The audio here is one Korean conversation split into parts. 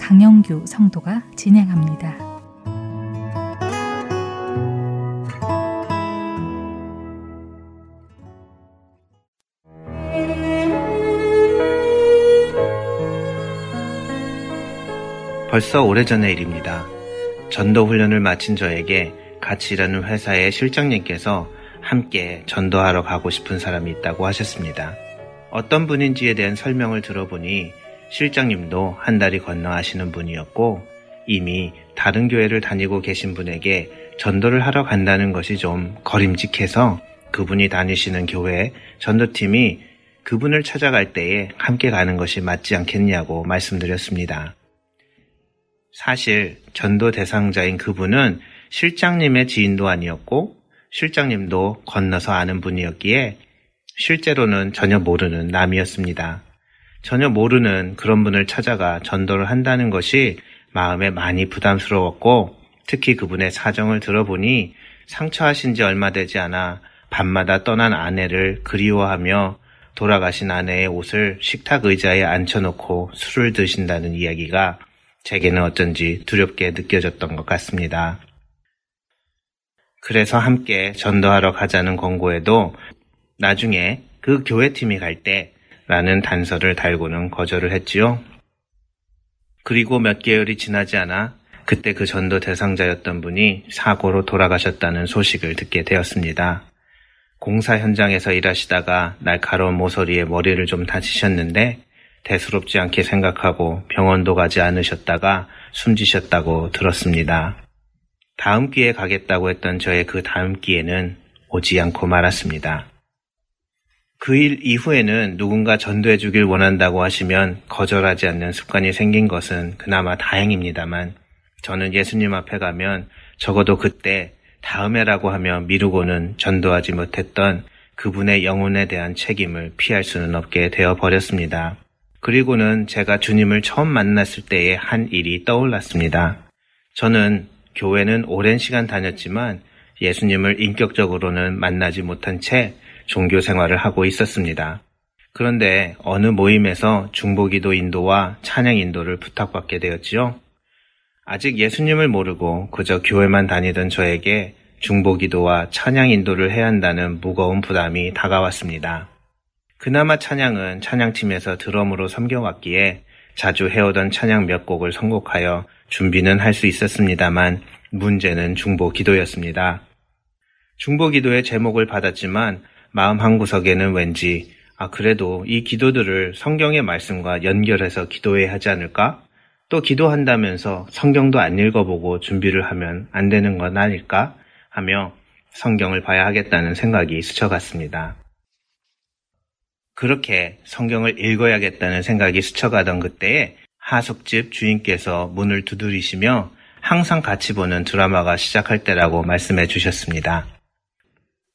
강영규 성도가 진행합니다. 벌써 오래전의 일입니다. 전도 훈련을 마친 저에게 같이 일하는 회사의 실장님께서 함께 전도하러 가고 싶은 사람이 있다고 하셨습니다. 어떤 분인지에 대한 설명을 들어보니 실장님도 한 달이 건너 아시는 분이었고 이미 다른 교회를 다니고 계신 분에게 전도를 하러 간다는 것이 좀 거림직해서 그분이 다니시는 교회 전도팀이 그분을 찾아갈 때에 함께 가는 것이 맞지 않겠냐고 말씀드렸습니다. 사실 전도 대상자인 그분은 실장님의 지인도 아니었고 실장님도 건너서 아는 분이었기에 실제로는 전혀 모르는 남이었습니다. 전혀 모르는 그런 분을 찾아가 전도를 한다는 것이 마음에 많이 부담스러웠고 특히 그분의 사정을 들어보니 상처하신 지 얼마 되지 않아 밤마다 떠난 아내를 그리워하며 돌아가신 아내의 옷을 식탁 의자에 앉혀놓고 술을 드신다는 이야기가 제게는 어쩐지 두렵게 느껴졌던 것 같습니다. 그래서 함께 전도하러 가자는 권고에도 나중에 그 교회팀이 갈 때 라는 단서를 달고는 거절을 했지요. 그리고 몇 개월이 지나지 않아 그때 그 전도 대상자였던 분이 사고로 돌아가셨다는 소식을 듣게 되었습니다. 공사 현장에서 일하시다가 날카로운 모서리에 머리를 좀 다치셨는데 대수롭지 않게 생각하고 병원도 가지 않으셨다가 숨지셨다고 들었습니다. 다음 기회에 가겠다고 했던 저의 그 다음 기회는 오지 않고 말았습니다. 그 일 이후에는 누군가 전도해 주길 원한다고 하시면 거절하지 않는 습관이 생긴 것은 그나마 다행입니다만 저는 예수님 앞에 가면 적어도 그때 다음에라고 하며 미루고는 전도하지 못했던 그분의 영혼에 대한 책임을 피할 수는 없게 되어 버렸습니다. 그리고는 제가 주님을 처음 만났을 때의 한 일이 떠올랐습니다. 저는 교회는 오랜 시간 다녔지만 예수님을 인격적으로는 만나지 못한 채 종교 생활을 하고 있었습니다. 그런데 어느 모임에서 중보기도 인도와 찬양 인도를 부탁받게 되었지요. 아직 예수님을 모르고 그저 교회만 다니던 저에게 중보기도와 찬양 인도를 해야 한다는 무거운 부담이 다가왔습니다. 그나마 찬양은 찬양팀에서 드럼으로 섬겨왔기에 자주 해오던 찬양 몇 곡을 선곡하여 준비는 할 수 있었습니다만 문제는 중보 기도였습니다. 중보 기도의 제목을 받았지만 마음 한구석에는 왠지 아 그래도 이 기도들을 성경의 말씀과 연결해서 기도해야 하지 않을까? 또 기도한다면서 성경도 안 읽어보고 준비를 하면 안 되는 건 아닐까? 하며 성경을 봐야 하겠다는 생각이 스쳐갔습니다. 그렇게 성경을 읽어야겠다는 생각이 스쳐가던 그때에 하숙집 주인께서 문을 두드리시며 항상 같이 보는 드라마가 시작할 때라고 말씀해 주셨습니다.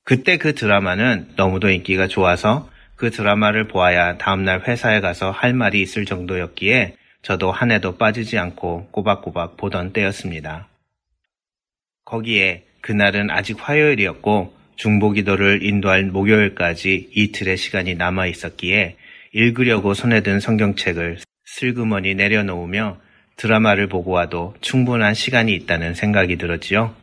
그때 그 드라마는 너무도 인기가 좋아서 그 드라마를 보아야 다음날 회사에 가서 할 말이 있을 정도였기에 저도 한 해도 빠지지 않고 꼬박꼬박 보던 때였습니다. 거기에 그날은 아직 화요일이었고 중보기도를 인도할 목요일까지 이틀의 시간이 남아 있었기에 읽으려고 손에 든 성경책을 슬그머니 내려놓으며 드라마를 보고 와도 충분한 시간이 있다는 생각이 들었지요.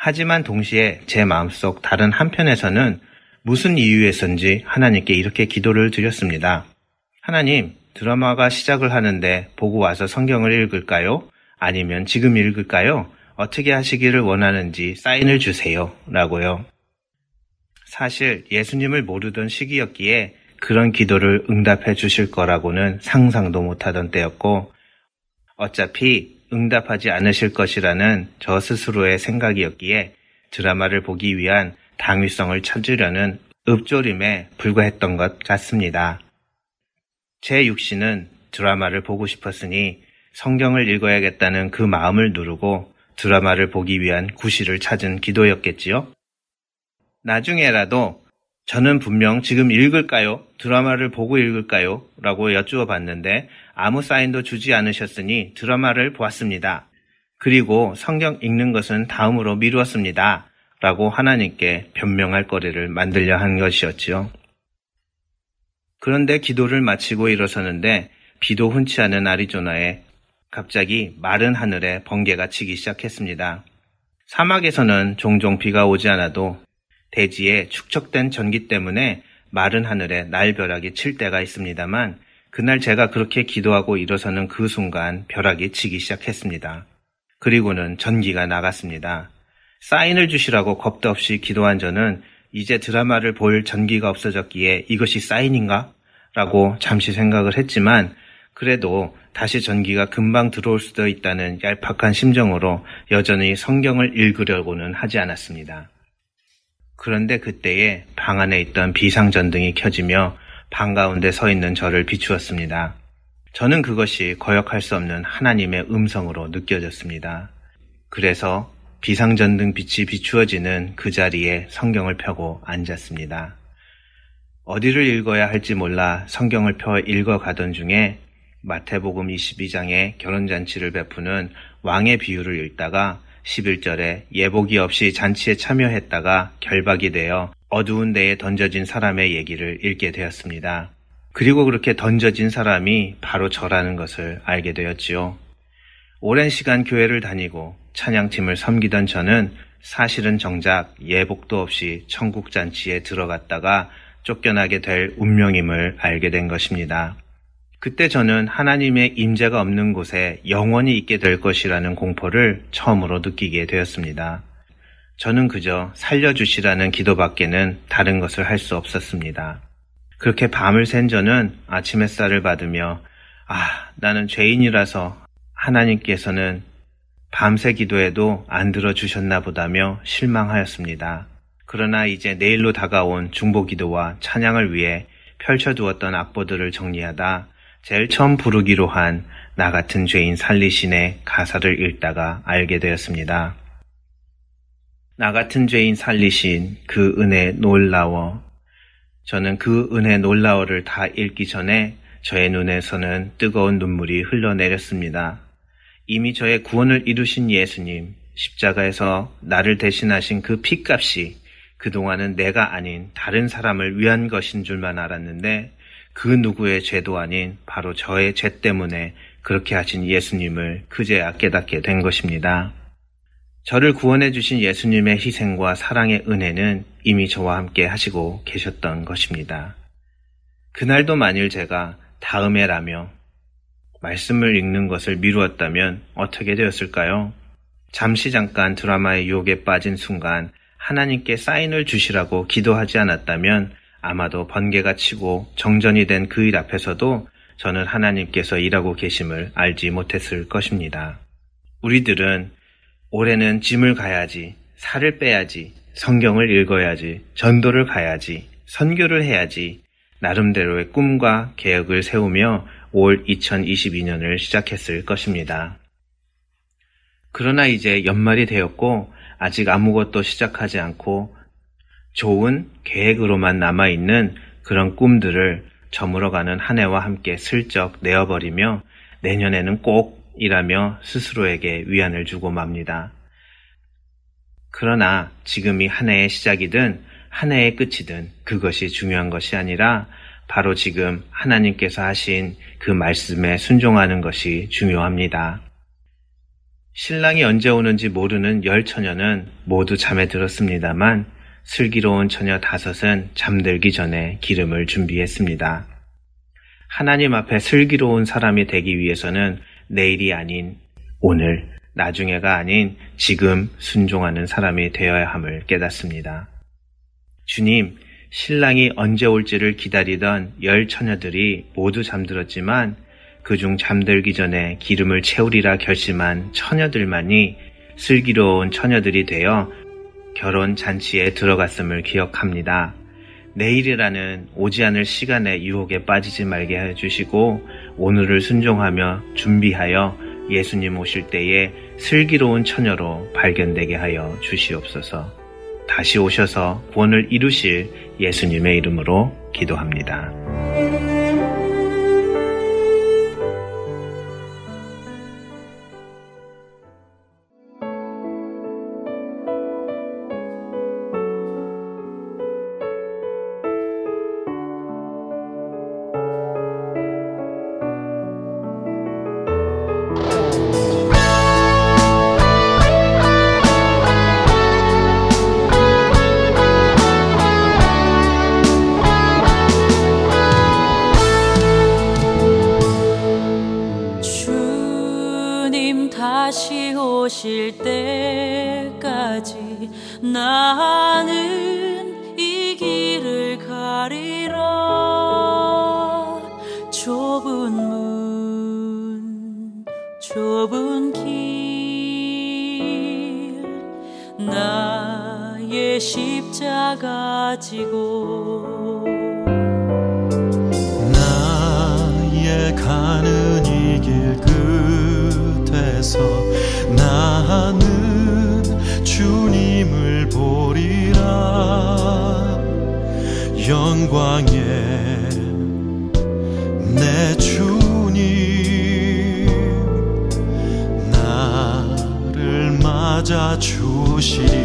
하지만 동시에 제 마음속 다른 한편에서는 무슨 이유에선지 하나님께 이렇게 기도를 드렸습니다. 하나님, 드라마가 시작을 하는데 보고 와서 성경을 읽을까요? 아니면 지금 읽을까요? 어떻게 하시기를 원하는지 사인을 주세요. 라고요. 사실 예수님을 모르던 시기였기에 그런 기도를 응답해 주실 거라고는 상상도 못하던 때였고, 어차피 응답하지 않으실 것이라는 저 스스로의 생각이었기에 드라마를 보기 위한 당위성을 찾으려는 읍조림에 불과했던 것 같습니다. 제 육신은 드라마를 보고 싶었으니 성경을 읽어야겠다는 그 마음을 누르고 드라마를 보기 위한 구실을 찾은 기도였겠지요. 나중에라도 저는 분명 지금 읽을까요? 드라마를 보고 읽을까요? 라고 여쭈어 봤는데 아무 사인도 주지 않으셨으니 드라마를 보았습니다. 그리고 성경 읽는 것은 다음으로 미루었습니다. 라고 하나님께 변명할 거리를 만들려 한 것이었지요. 그런데 기도를 마치고 일어서는데 비도 흔치 않은 아리조나에 갑자기 마른 하늘에 번개가 치기 시작했습니다. 사막에서는 종종 비가 오지 않아도 대지에 축적된 전기 때문에 마른 하늘에 날벼락이 칠 때가 있습니다만 그날 제가 그렇게 기도하고 일어서는 그 순간 벼락이 치기 시작했습니다. 그리고는 전기가 나갔습니다. 사인을 주시라고 겁도 없이 기도한 저는 이제 드라마를 볼 전기가 없어졌기에 이것이 사인인가? 라고 잠시 생각을 했지만 그래도 다시 전기가 금방 들어올 수도 있다는 얄팍한 심정으로 여전히 성경을 읽으려고는 하지 않았습니다. 그런데 그때에 방 안에 있던 비상전등이 켜지며 방 가운데 서 있는 저를 비추었습니다. 저는 그것이 거역할 수 없는 하나님의 음성으로 느껴졌습니다. 그래서 비상전등 빛이 비추어지는 그 자리에 성경을 펴고 앉았습니다. 어디를 읽어야 할지 몰라 성경을 펴 읽어가던 중에 마태복음 22장에 결혼잔치를 베푸는 왕의 비유를 읽다가 11절에 예복이 없이 잔치에 참여했다가 결박이 되어 어두운 데에 던져진 사람의 얘기를 읽게 되었습니다. 그리고 그렇게 던져진 사람이 바로 저라는 것을 알게 되었지요. 오랜 시간 교회를 다니고 찬양팀을 섬기던 저는 사실은 정작 예복도 없이 천국잔치에 들어갔다가 쫓겨나게 될 운명임을 알게 된 것입니다. 그때 저는 하나님의 임재가 없는 곳에 영원히 있게 될 것이라는 공포를 처음으로 느끼게 되었습니다. 저는 그저 살려주시라는 기도밖에는 다른 것을 할 수 없었습니다. 그렇게 밤을 샌 저는 아침 햇살을 받으며 아, 나는 죄인이라서 하나님께서는 밤새 기도해도 안 들어주셨나 보다며 실망하였습니다. 그러나 이제 내일로 다가온 중보 기도와 찬양을 위해 펼쳐두었던 악보들을 정리하다 제일 처음 부르기로 한 나 같은 죄인 살리신의 가사를 읽다가 알게 되었습니다. 나 같은 죄인 살리신 그 은혜 놀라워. 저는 그 은혜 놀라워를 다 읽기 전에 저의 눈에서는 뜨거운 눈물이 흘러내렸습니다. 이미 저의 구원을 이루신 예수님, 십자가에서 나를 대신하신 그 핏값이 그동안은 내가 아닌 다른 사람을 위한 것인 줄만 알았는데 그 누구의 죄도 아닌 바로 저의 죄 때문에 그렇게 하신 예수님을 그제야 깨닫게 된 것입니다. 저를 구원해 주신 예수님의 희생과 사랑의 은혜는 이미 저와 함께 하시고 계셨던 것입니다. 그날도 만일 제가 다음에라며 말씀을 읽는 것을 미루었다면 어떻게 되었을까요? 잠시 잠깐 드라마의 유혹에 빠진 순간 하나님께 사인을 주시라고 기도하지 않았다면 아마도 번개가 치고 정전이 된 그 일 앞에서도 저는 하나님께서 일하고 계심을 알지 못했을 것입니다. 우리들은 올해는 짐을 가야지, 살을 빼야지, 성경을 읽어야지, 전도를 가야지, 선교를 해야지, 나름대로의 꿈과 계획을 세우며 올 2022년을 시작했을 것입니다. 그러나 이제 연말이 되었고 아직 아무것도 시작하지 않고 좋은 계획으로만 남아있는 그런 꿈들을 저물어가는 한 해와 함께 슬쩍 내어버리며 내년에는 꼭 이라며 스스로에게 위안을 주고 맙니다. 그러나 지금이 한 해의 시작이든 한 해의 끝이든 그것이 중요한 것이 아니라 바로 지금 하나님께서 하신 그 말씀에 순종하는 것이 중요합니다. 신랑이 언제 오는지 모르는 열 처녀는 모두 잠에 들었습니다만 슬기로운 처녀 다섯은 잠들기 전에 기름을 준비했습니다. 하나님 앞에 슬기로운 사람이 되기 위해서는 내일이 아닌 오늘, 나중에가 아닌 지금 순종하는 사람이 되어야 함을 깨닫습니다. 주님, 신랑이 언제 올지를 기다리던 열 처녀들이 모두 잠들었지만 그중 잠들기 전에 기름을 채우리라 결심한 처녀들만이 슬기로운 처녀들이 되어 결혼 잔치에 들어갔음을 기억합니다. 내일이라는 오지 않을 시간에 유혹에 빠지지 말게 해주시고 오늘을 순종하며 준비하여 예수님 오실 때에 슬기로운 처녀로 발견되게 하여 주시옵소서. 다시 오셔서 구원을 이루실 예수님의 이름으로 기도합니다. 십자가 지고 나의 가는 이 길 끝에서 나는 주님을 보리라. 영광에 내 주님 나를 맞아 주시리.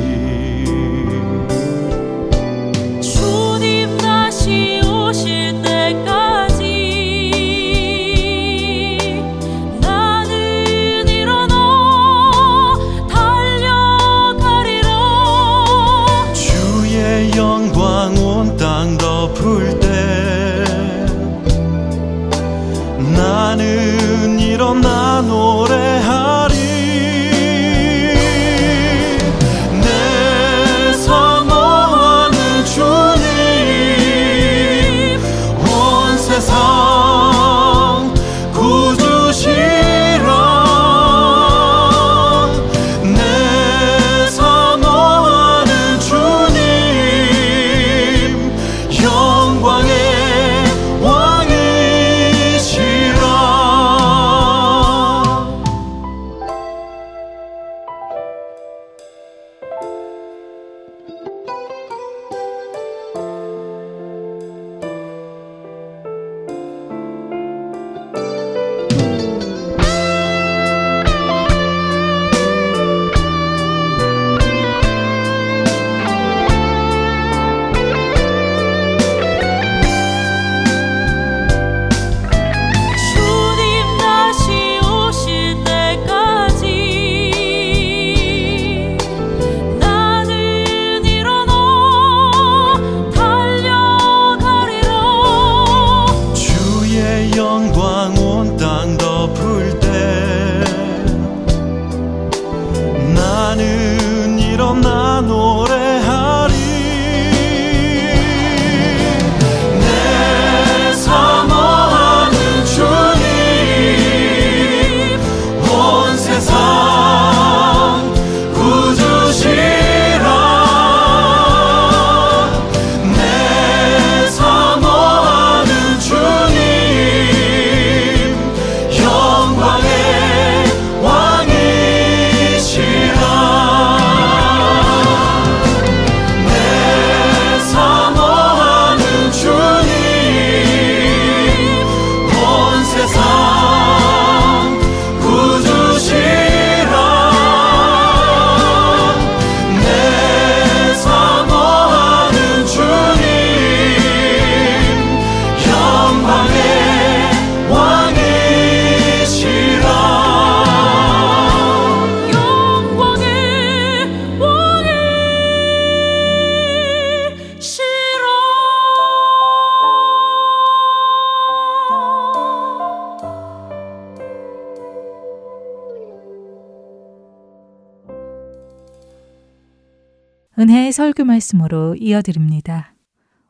설교 말씀으로 이어드립니다.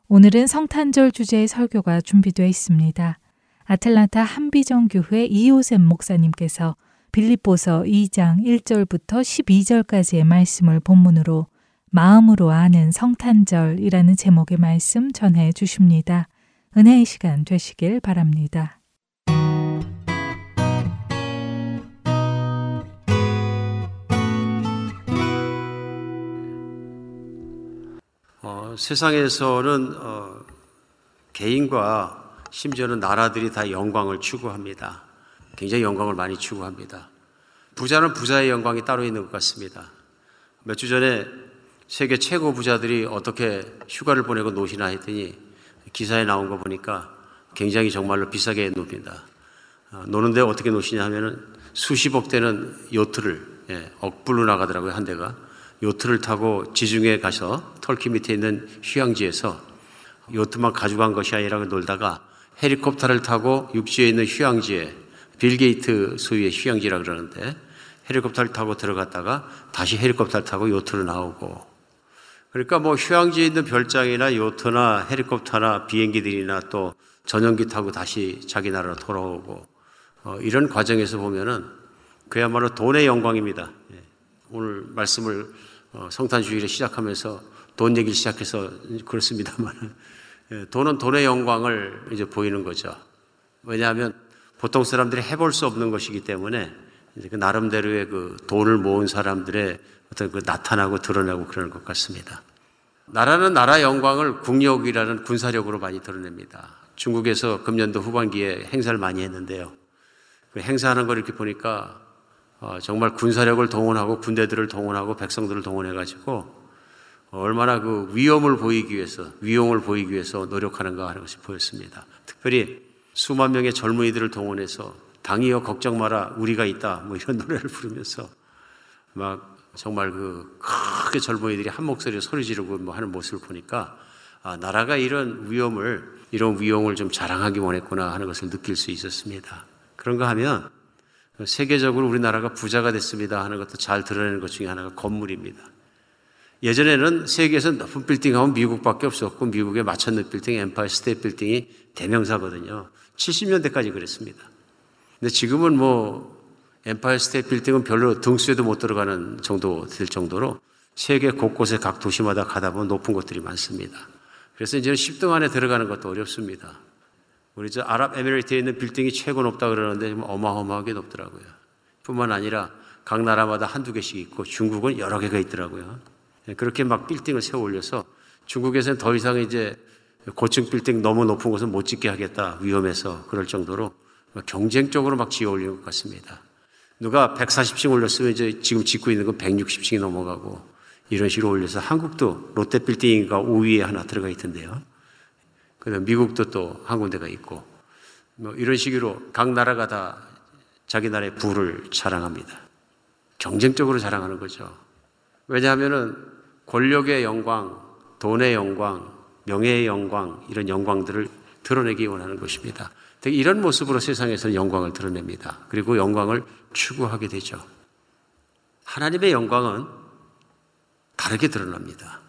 오늘은 성탄절 주제의 설교가 준비되어 있습니다. 아틀란타 한비정 교회 이호샘 목사님께서 빌립보서 2장 1절부터 12절까지의 말씀을 본문으로 마음으로 아는 성탄절이라는 제목의 말씀 전해 주십니다. 은혜의 시간 되시길 바랍니다. 어, 세상에서는 어, 개인과 심지어는 나라들이 다 영광을 추구합니다. 굉장히 영광을 많이 추구합니다. 부자는 부자의 영광이 따로 있는 것 같습니다. 몇 주 전에 세계 최고 부자들이 어떻게 휴가를 보내고 노시나 했더니 기사에 나온 거 보니까 굉장히 정말로 비싸게 놉니다. 어, 노는데 어떻게 노시냐 하면은 수십억 되는 요트를 예, 억불로 나가더라고요 한 대가 요트를 타고 지중해 가서 털키 밑에 있는 휴양지에서 요트만 가져간 것이 아니라 놀다가 헬리콥터를 타고 육지에 있는 휴양지에 빌 게이트 소유의 휴양지라 그러는데 헬리콥터를 타고 들어갔다가 다시 헬리콥터를 타고 요트로 나오고 그러니까 뭐 휴양지에 있는 별장이나 요트나 헬리콥터나 비행기들이나 또 전용기 타고 다시 자기 나라로 돌아오고 어, 이런 과정에서 보면은 그야말로 돈의 영광입니다. 예. 오늘 말씀을 어, 성탄 주일에 시작하면서 돈 얘기를 시작해서 그렇습니다만 예, 돈은 돈의 영광을 이제 보이는 거죠. 왜냐하면 보통 사람들이 해볼 수 없는 것이기 때문에 그 나름대로의 그 돈을 모은 사람들의 어떤 그 나타나고 드러나고 그러는 것 같습니다. 나라는 나라 영광을 국력이라는 군사력으로 많이 드러냅니다. 중국에서 금년도 후반기에 행사를 많이 했는데요. 그 행사하는 걸 이렇게 보니까 어, 정말 군사력을 동원하고 군대들을 동원하고 백성들을 동원해 가지고 얼마나 그 위험을 보이기 위해서, 위용을 보이기 위해서 노력하는가 하는 것이 보였습니다. 특별히 수만 명의 젊은이들을 동원해서 당이여 걱정 마라 우리가 있다 뭐 이런 노래를 부르면서 막 정말 그 크게 젊은이들이 한 목소리로 소리 지르고 뭐 하는 모습을 보니까 아, 나라가 이런 위험을 이런 위용을 좀 자랑하기 원했구나 하는 것을 느낄 수 있었습니다. 그런가 하면 세계적으로 우리나라가 부자가 됐습니다 하는 것도 잘 드러내는 것 중에 하나가 건물입니다. 예전에는 세계에서 높은 빌딩 하면 미국밖에 없었고 미국의 마천루 빌딩, 엠파이어 스테이트 빌딩이 대명사거든요. 70년대까지 그랬습니다. 근데 지금은 뭐 엠파이어 스테이트 빌딩은 별로 등수에도 못 들어가는 정도 될 정도로 세계 곳곳에 각 도시마다 가다 보면 높은 곳들이 많습니다. 그래서 이제는 10등 안에 들어가는 것도 어렵습니다. 우리 저 아랍에미레이트에 있는 빌딩이 최고 높다 그러는데 어마어마하게 높더라고요. 뿐만 아니라 각 나라마다 한두 개씩 있고 중국은 여러 개가 있더라고요. 예, 그렇게 막 빌딩을 세워 올려서 중국에서는 더 이상 이제 고층 빌딩 너무 높은 곳은 못 짓게 하겠다 위험해서 그럴 정도로 경쟁적으로 막 지어 올리는 것 같습니다. 누가 140층 올렸으면 이제 지금 짓고 있는 건 160층이 넘어가고 이런 식으로 올려서 한국도 롯데 빌딩인가 5위에 하나 들어가 있던데요. 그다음 미국도 또 한 군데가 있고 뭐 이런 식으로 각 나라가 다 자기 나라의 부를 자랑합니다. 경쟁적으로 자랑하는 거죠. 왜냐하면은 권력의 영광, 돈의 영광, 명예의 영광 이런 영광들을 드러내기 원하는 것입니다. 이런 모습으로 세상에서는 영광을 드러냅니다. 그리고 영광을 추구하게 되죠. 하나님의 영광은 다르게 드러납니다.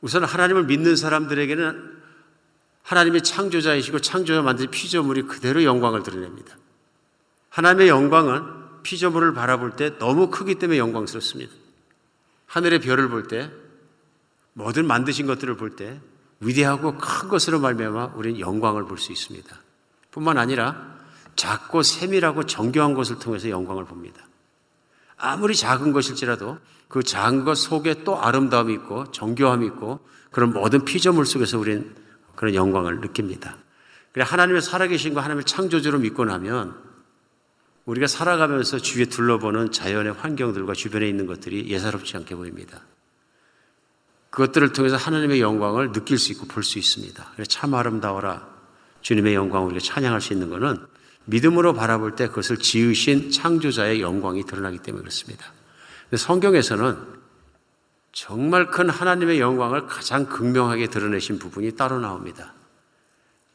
우선 하나님을 믿는 사람들에게는 하나님의 창조자이시고 창조자 만든 피조물이 그대로 영광을 드러냅니다. 하나님의 영광은 피조물을 바라볼 때 너무 크기 때문에 영광스럽습니다. 하늘의 별을 볼 때, 모든 만드신 것들을 볼 때, 위대하고 큰 것으로 말미암아 우리는 영광을 볼 수 있습니다. 뿐만 아니라 작고 세밀하고 정교한 것을 통해서 영광을 봅니다. 아무리 작은 것일지라도 그 작은 것 속에 또 아름다움이 있고 정교함이 있고 그런 모든 피조물 속에서 우리는 그런 영광을 느낍니다. 그래 하나님의 살아계신 거 하나님의 창조주로 믿고 나면 우리가 살아가면서 주위에 둘러보는 자연의 환경들과 주변에 있는 것들이 예사롭지 않게 보입니다. 그것들을 통해서 하나님의 영광을 느낄 수 있고 볼 수 있습니다. 참 아름다워라. 주님의 영광을 우리가 찬양할 수 있는 것은 믿음으로 바라볼 때 그것을 지으신 창조자의 영광이 드러나기 때문에 그렇습니다. 성경에서는 정말 큰 하나님의 영광을 가장 극명하게 드러내신 부분이 따로 나옵니다.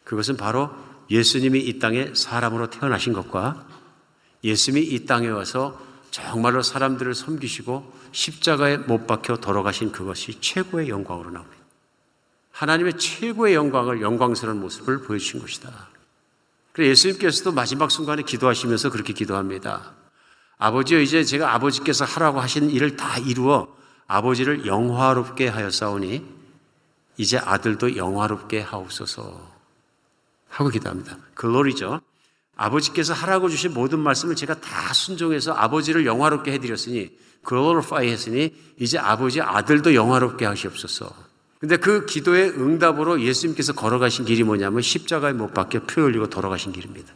그것은 바로 예수님이 이 땅에 사람으로 태어나신 것과 예수님이 이 땅에 와서 정말로 사람들을 섬기시고 십자가에 못 박혀 돌아가신 그것이 최고의 영광으로 나옵니다. 하나님의 최고의 영광을 영광스러운 모습을 보여주신 것이다. 그래서 예수님께서도 마지막 순간에 기도하시면서 그렇게 기도합니다. 아버지여 이제 제가 아버지께서 하라고 하신 일을 다 이루어 아버지를 영화롭게 하였사오니 이제 아들도 영화롭게 하옵소서 하고 기도합니다. 글로리죠. 아버지께서 하라고 주신 모든 말씀을 제가 다 순종해서 아버지를 영화롭게 해드렸으니 glorify 했으니 이제 아버지 아들도 영화롭게 하시옵소서. 근데 그 기도의 응답으로 예수님께서 걸어가신 길이 뭐냐면 십자가에 못 박혀 피 흘리고 돌아가신 길입니다.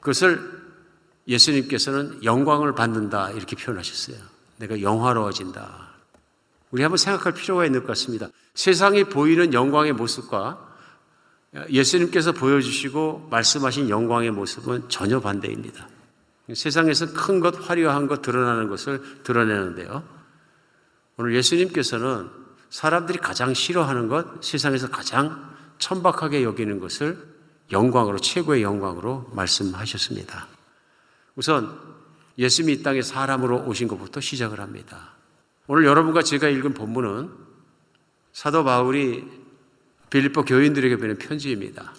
그것을 예수님께서는 영광을 받는다 이렇게 표현하셨어요. 내가 영화로워진다. 우리 한번 생각할 필요가 있는 것 같습니다. 세상이 보이는 영광의 모습과 예수님께서 보여주시고 말씀하신 영광의 모습은 전혀 반대입니다. 세상에서 큰 것, 화려한 것, 드러나는 것을 드러내는데요. 오늘 예수님께서는 사람들이 가장 싫어하는 것, 세상에서 가장 천박하게 여기는 것을 영광으로, 최고의 영광으로 말씀하셨습니다. 우선 예수님이 이 땅에 사람으로 오신 것부터 시작을 합니다. 오늘 여러분과 제가 읽은 본문은 사도 바울이 빌립보 교인들에게 보낸 편지입니다.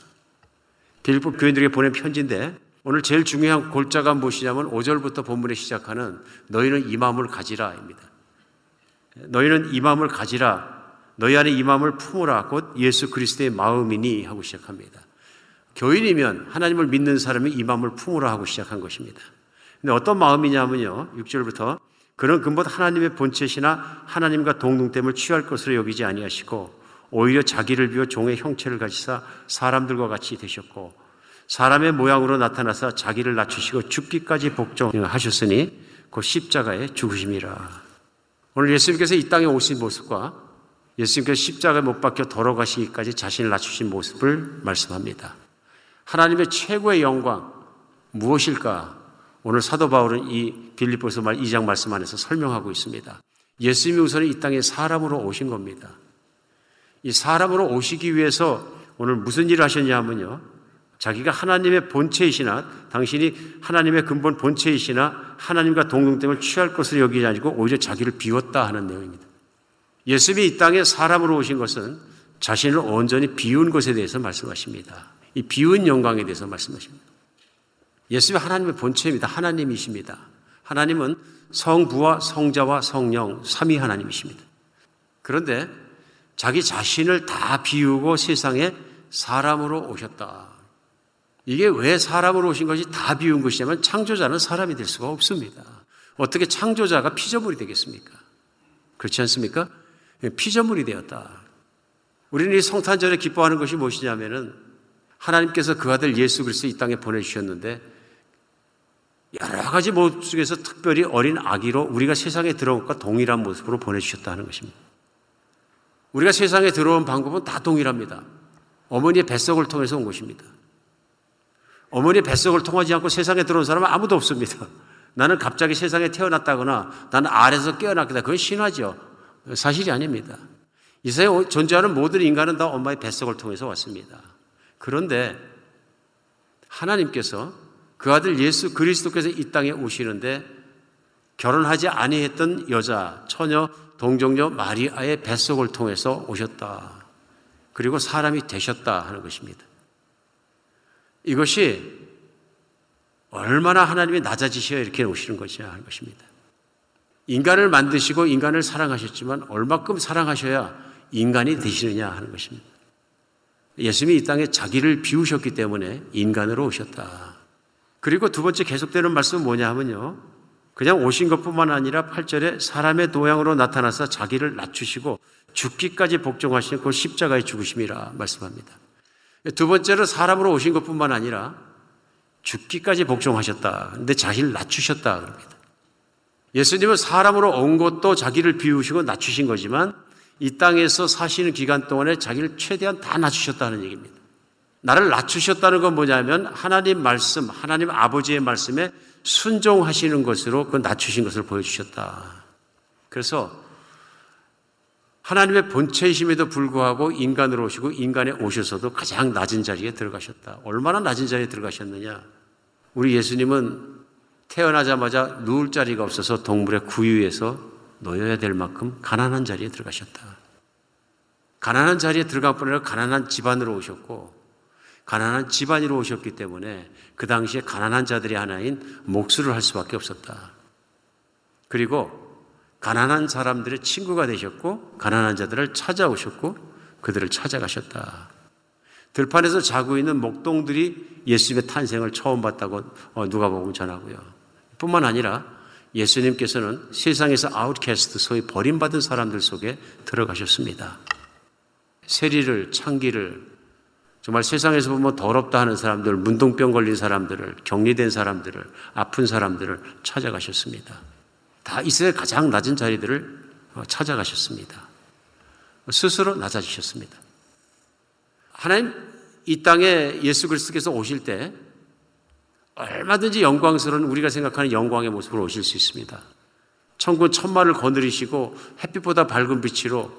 빌립보 교인들에게 보낸 편지인데 오늘 제일 중요한 골자가 무엇이냐면 5절부터 본문에 시작하는 너희는 이 마음을 가지라입니다. 너희는 이 마음을 가지라. 너희 안에 이 마음을 품으라. 곧 예수 그리스도의 마음이니 하고 시작합니다. 교인이면 하나님을 믿는 사람이 이 마음을 품으라 하고 시작한 것입니다. 근데 어떤 마음이냐면요. 6절부터 그런 근본 하나님의 본체시나 하나님과 동등됨을 취할 것으로 여기지 아니하시고 오히려 자기를 비워 종의 형체를 가지사 사람들과 같이 되셨고 사람의 모양으로 나타나서 자기를 낮추시고 죽기까지 복종하셨으니 그 십자가의 죽으심이라. 오늘 예수님께서 이 땅에 오신 모습과 예수님께서 십자가에 못 박혀 돌아가시기까지 자신을 낮추신 모습을 말씀합니다. 하나님의 최고의 영광 무엇일까? 오늘 사도 바울은 이 빌립보서 말 2장 말씀 안에서 설명하고 있습니다. 예수님이 우선 이 땅에 사람으로 오신 겁니다. 이 사람으로 오시기 위해서 오늘 무슨 일을 하셨냐 하면요. 자기가 하나님의 본체이시나 당신이 하나님의 근본 본체이시나 하나님과 동등됨을 취할 것을 여기지 아니고 오히려 자기를 비웠다 하는 내용입니다. 예수님이 이 땅에 사람으로 오신 것은 자신을 온전히 비운 것에 대해서 말씀하십니다. 이 비운 영광에 대해서 말씀하십니다. 예수님이 하나님의 본체입니다. 하나님이십니다. 하나님은 성부와 성자와 성령 삼위 하나님이십니다. 그런데 자기 자신을 다 비우고 세상에 사람으로 오셨다. 이게 왜 사람으로 오신 것이 다 비운 것이냐면 창조자는 사람이 될 수가 없습니다. 어떻게 창조자가 피조물이 되겠습니까? 그렇지 않습니까? 피조물이 되었다. 우리는 이 성탄절에 기뻐하는 것이 무엇이냐면은 하나님께서 그 아들 예수 그리스도 이 땅에 보내주셨는데 여러 가지 모습 속에서 특별히 어린 아기로 우리가 세상에 들어온 것과 동일한 모습으로 보내주셨다는 것입니다. 우리가 세상에 들어온 방법은 다 동일합니다. 어머니의 뱃속을 통해서 온 것입니다. 어머니의 뱃속을 통하지 않고 세상에 들어온 사람은 아무도 없습니다. 나는 갑자기 세상에 태어났다거나 나는 아래서 깨어났다. 그건 신화죠. 사실이 아닙니다. 이 세상에 존재하는 모든 인간은 다 엄마의 뱃속을 통해서 왔습니다. 그런데 하나님께서 그 아들 예수 그리스도께서 이 땅에 오시는데 결혼하지 아니했던 여자, 처녀, 동정녀 마리아의 뱃속을 통해서 오셨다. 그리고 사람이 되셨다 하는 것입니다. 이것이 얼마나 하나님이 낮아지셔야 이렇게 오시는 것이냐 하는 것입니다. 인간을 만드시고 인간을 사랑하셨지만 얼마큼 사랑하셔야 인간이 되시느냐 하는 것입니다. 예수님이 이 땅에 자기를 비우셨기 때문에 인간으로 오셨다. 그리고 두 번째 계속되는 말씀은 뭐냐 하면요. 그냥 오신 것뿐만 아니라 8절에 사람의 도양으로 나타나서 자기를 낮추시고 죽기까지 복종하시는 그 십자가의 죽으심이라 말씀합니다. 두 번째로 사람으로 오신 것뿐만 아니라 죽기까지 복종하셨다. 근데 자기를 낮추셨다. 그럽니다. 예수님은 사람으로 온 것도 자기를 비우시고 낮추신 거지만 이 땅에서 사시는 기간 동안에 자기를 최대한 다 낮추셨다는 얘기입니다. 나를 낮추셨다는 건 뭐냐면 하나님 말씀, 하나님 아버지의 말씀에 순종하시는 것으로 그 낮추신 것을 보여주셨다. 그래서 하나님의 본체이심에도 불구하고 인간으로 오시고 인간에 오셔서도 가장 낮은 자리에 들어가셨다. 얼마나 낮은 자리에 들어가셨느냐? 우리 예수님은 태어나자마자 누울 자리가 없어서 동물의 구유에서 놓여야 될 만큼 가난한 자리에 들어가셨다. 가난한 자리에 들어갈 뿐 아니라 가난한 집안으로 오셨고 가난한 집안으로 오셨기 때문에 그 당시에 가난한 자들이 하나인 목수를 할 수밖에 없었다. 그리고 가난한 사람들의 친구가 되셨고 가난한 자들을 찾아오셨고 그들을 찾아가셨다. 들판에서 자고 있는 목동들이 예수님의 탄생을 처음 봤다고 어, 누가복음 전하고요. 뿐만 아니라 예수님께서는 세상에서 아웃캐스트, 소위 버림받은 사람들 속에 들어가셨습니다. 세리를, 창기를, 정말 세상에서 보면 더럽다 하는 사람들, 문둥병 걸린 사람들을, 격리된 사람들을, 아픈 사람들을 찾아가셨습니다. 다 이스라엘 가장 낮은 자리들을 어, 찾아가셨습니다. 스스로 낮아지셨습니다. 하나님 이 땅에 예수 그리스도께서 오실 때 얼마든지 영광스러운 우리가 생각하는 영광의 모습으로 오실 수 있습니다. 천군 천마를 거느리시고 햇빛보다 밝은 빛으로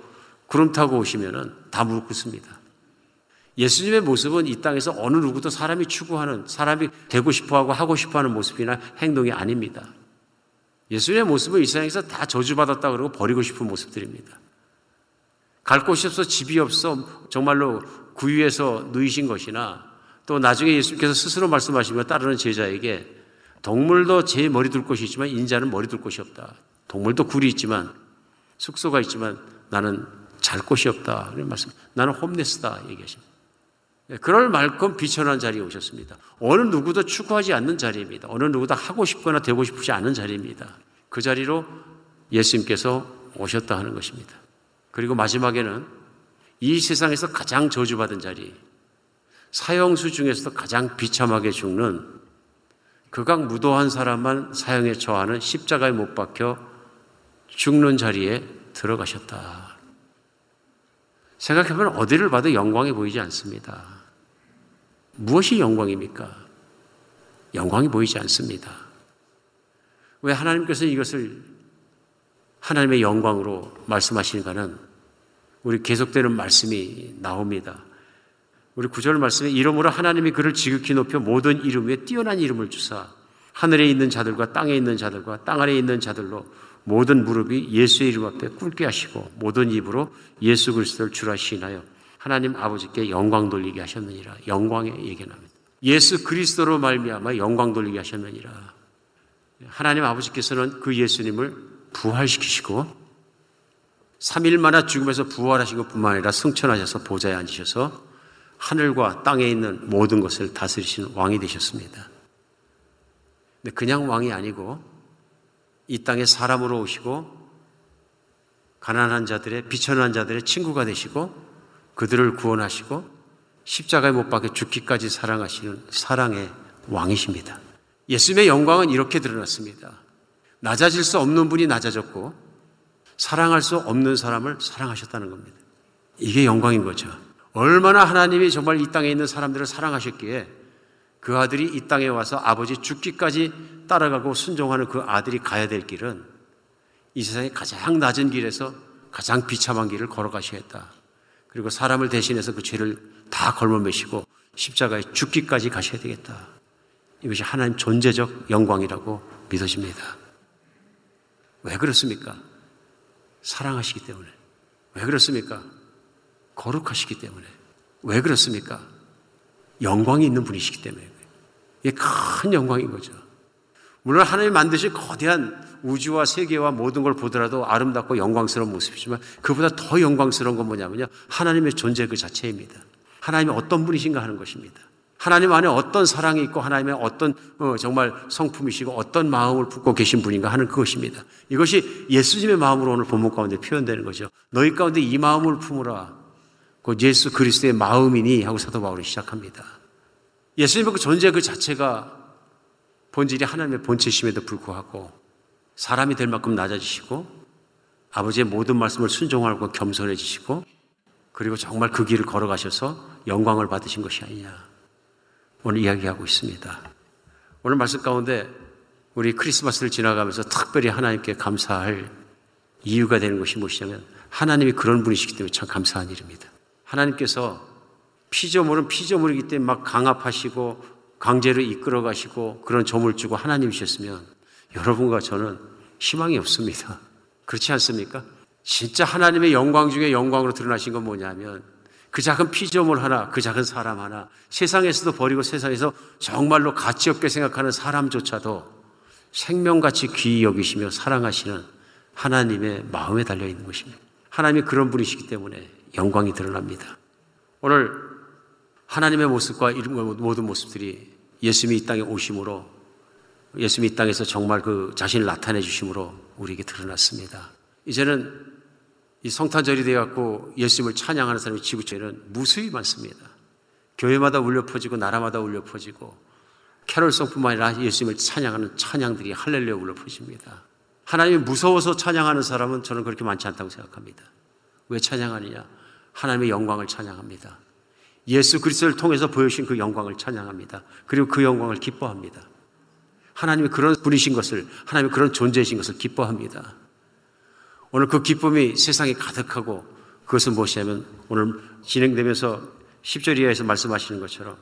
구름 타고 오시면은 다 무릎 꿇습니다. 예수님의 모습은 이 땅에서 어느 누구도 사람이 추구하는 사람이 되고 싶어 하고 하고 싶어 하는 모습이나 행동이 아닙니다. 예수님의 모습은 이 세상에서 다 저주받았다 그러고 버리고 싶은 모습들입니다. 갈 곳이 없어 집이 없어 정말로 구유에서 누이신 것이나 또 나중에 예수님께서 스스로 말씀하시며 따르는 제자에게 동물도 제 머리 둘 곳이 있지만 인자는 머리 둘 곳이 없다. 동물도 굴이 있지만 숙소가 있지만 나는 잘 곳이 없다. 그런 말씀. 나는 홈레스다 얘기하십니다. 네, 그럴 만큼 비천한 자리에 오셨습니다. 어느 누구도 추구하지 않는 자리입니다. 어느 누구도 하고 싶거나 되고 싶지 않은 자리입니다. 그 자리로 예수님께서 오셨다 하는 것입니다. 그리고 마지막에는 이 세상에서 가장 저주받은 자리, 사형수 중에서도 가장 비참하게 죽는 극악 무도한 사람만 사형에 처하는 십자가에 못 박혀 죽는 자리에 들어가셨다. 생각해보면 어디를 봐도 영광이 보이지 않습니다. 무엇이 영광입니까? 영광이 보이지 않습니다. 왜 하나님께서 이것을 하나님의 영광으로 말씀하시는가는 우리 계속되는 말씀이 나옵니다. 우리 구절 말씀에 이름으로 하나님이 그를 지극히 높여 모든 이름 위에 뛰어난 이름을 주사 하늘에 있는 자들과 땅에 있는 자들과 땅 아래에 있는 자들로 모든 무릎이 예수의 이름 앞에 꿇게 하시고 모든 입으로 예수 그리스도를 주라 시인하여 하나님 아버지께 영광 돌리게 하셨느니라. 영광의 얘기합니다. 예수 그리스도로 말미암아 영광 돌리게 하셨느니라. 하나님 아버지께서는 그 예수님을 부활시키시고 3일 만나 죽음에서 부활하신 것뿐만 아니라 승천하셔서 보좌에 앉으셔서 하늘과 땅에 있는 모든 것을 다스리시는 왕이 되셨습니다. 그냥 왕이 아니고 이 땅에 사람으로 오시고 가난한 자들의 비천한 자들의 친구가 되시고 그들을 구원하시고 십자가에 못 박혀 죽기까지 사랑하시는 사랑의 왕이십니다. 예수님의 영광은 이렇게 드러났습니다. 낮아질 수 없는 분이 낮아졌고 사랑할 수 없는 사람을 사랑하셨다는 겁니다. 이게 영광인 거죠. 얼마나 하나님이 정말 이 땅에 있는 사람들을 사랑하셨기에 그 아들이 이 땅에 와서 아버지 죽기까지 따라가고 순종하는 그 아들이 가야 될 길은 이 세상의 가장 낮은 길에서 가장 비참한 길을 걸어가셔야 했다. 그리고 사람을 대신해서 그 죄를 다 걸머매시고 십자가에 죽기까지 가셔야 되겠다. 이것이 하나님 존재적 영광이라고 믿어집니다. 왜 그렇습니까? 사랑하시기 때문에. 왜 그렇습니까? 거룩하시기 때문에. 왜 그렇습니까? 영광이 있는 분이시기 때문에. 이게 큰 영광인 거죠. 물론 하나님 만드신 거대한 우주와 세계와 모든 걸 보더라도 아름답고 영광스러운 모습이지만 그보다 더 영광스러운 건 뭐냐면요. 하나님의 존재 그 자체입니다. 하나님이 어떤 분이신가 하는 것입니다. 하나님 안에 어떤 사랑이 있고 하나님의 어떤 어, 정말 성품이시고 어떤 마음을 품고 계신 분인가 하는 그것입니다. 이것이 예수님의 마음으로 오늘 본문 가운데 표현되는 거죠. 너희 가운데 이 마음을 품으라. 그 예수 그리스도의 마음이니 하고 사도 바울이 시작합니다. 예수님의 그 존재 그 자체가 본질이 하나님의 본체심에도 불구하고 사람이 될 만큼 낮아지시고 아버지의 모든 말씀을 순종하고 겸손해지시고 그리고 정말 그 길을 걸어가셔서 영광을 받으신 것이 아니냐. 오늘 이야기하고 있습니다. 오늘 말씀 가운데 우리 크리스마스를 지나가면서 특별히 하나님께 감사할 이유가 되는 것이 무엇이냐면 하나님이 그런 분이시기 때문에 참 감사한 일입니다. 하나님께서 피조물은 피조물이기 때문에 막 강압하시고 강제로 이끌어 가시고 그런 점을 주고 하나님이셨으면 여러분과 저는 희망이 없습니다. 그렇지 않습니까? 진짜 하나님의 영광 중에 영광으로 드러나신 건 뭐냐면 그 작은 피조물 하나, 그 작은 사람 하나, 세상에서도 버리고 세상에서 정말로 가치 없게 생각하는 사람조차도 생명같이 귀히 여기시며 사랑하시는 하나님의 마음에 달려 있는 것입니다. 하나님이 그런 분이시기 때문에 영광이 드러납니다. 오늘 하나님의 모습과 모든 모습들이 예수님이 이 땅에 오심으로 예수님이 이 땅에서 정말 그 자신을 나타내 주심으로 우리에게 드러났습니다. 이제는 이 성탄절이 되었고 예수님을 찬양하는 사람이 지구촌에는 무수히 많습니다. 교회마다 울려 퍼지고 나라마다 울려 퍼지고 캐롤송뿐만 아니라 예수님을 찬양하는 찬양들이 할렐루야 울려 퍼집니다. 하나님이 무서워서 찬양하는 사람은 저는 그렇게 많지 않다고 생각합니다. 왜 찬양하느냐? 하나님의 영광을 찬양합니다. 예수 그리스도를 통해서 보여주신 그 영광을 찬양합니다. 그리고 그 영광을 기뻐합니다. 하나님이 그런 분이신 것을, 하나님이 그런 존재이신 것을 기뻐합니다. 오늘 그 기쁨이 세상에 가득하고 그것은 무엇이냐면 오늘 진행되면서 10절 이하에서 말씀하시는 것처럼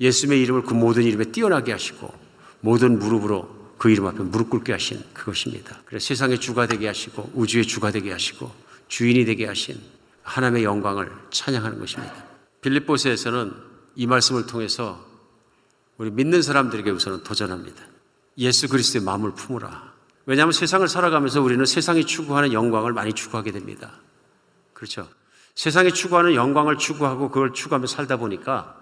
예수님의 이름을 그 모든 이름에 뛰어나게 하시고 모든 무릎으로 그 이름 앞에 무릎 꿇게 하신 그것입니다. 그래서 세상의 주가 되게 하시고 우주의 주가 되게 하시고 주인이 되게 하신 하나님의 영광을 찬양하는 것입니다. 빌립보스에서는 이 말씀을 통해서 우리 믿는 사람들에게 우선은 도전합니다. 예수 그리스도의 마음을 품으라. 왜냐하면 세상을 살아가면서 우리는 세상이 추구하는 영광을 많이 추구하게 됩니다. 그렇죠? 세상이 추구하는 영광을 추구하고 그걸 추구하며 살다 보니까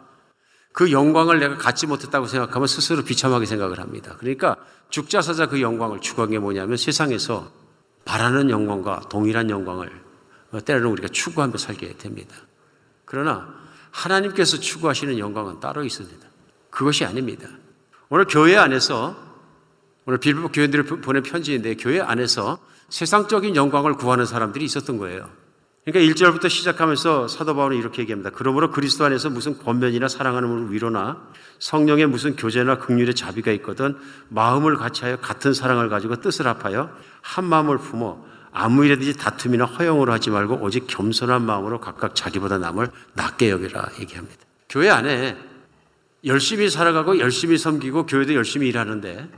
그 영광을 내가 갖지 못했다고 생각하면 스스로 비참하게 생각을 합니다. 그러니까 죽자사자 그 영광을 추구한 게 뭐냐면 세상에서 바라는 영광과 동일한 영광을 때로는 우리가 추구하며 살게 됩니다. 그러나 하나님께서 추구하시는 영광은 따로 있습니다. 그것이 아닙니다. 오늘 교회 안에서 오늘 빌보 교회들을 보낸 편지인데 교회 안에서 세상적인 영광을 구하는 사람들이 있었던 거예요. 그러니까 1절부터 시작하면서 사도 바울은 이렇게 얘기합니다. 그러므로 그리스도 안에서 무슨 권면이나 사랑하는 위로나 성령의 무슨 교제나 극률의 자비가 있거든 마음을 같이하여 같은 사랑을 가지고 뜻을 합하여 한 마음을 품어 아무 일에든지 다툼이나 허용으로 하지 말고 오직 겸손한 마음으로 각각 자기보다 남을 낮게 여기라 얘기합니다. 교회 안에 열심히 살아가고 열심히 섬기고 교회도 열심히 일하는데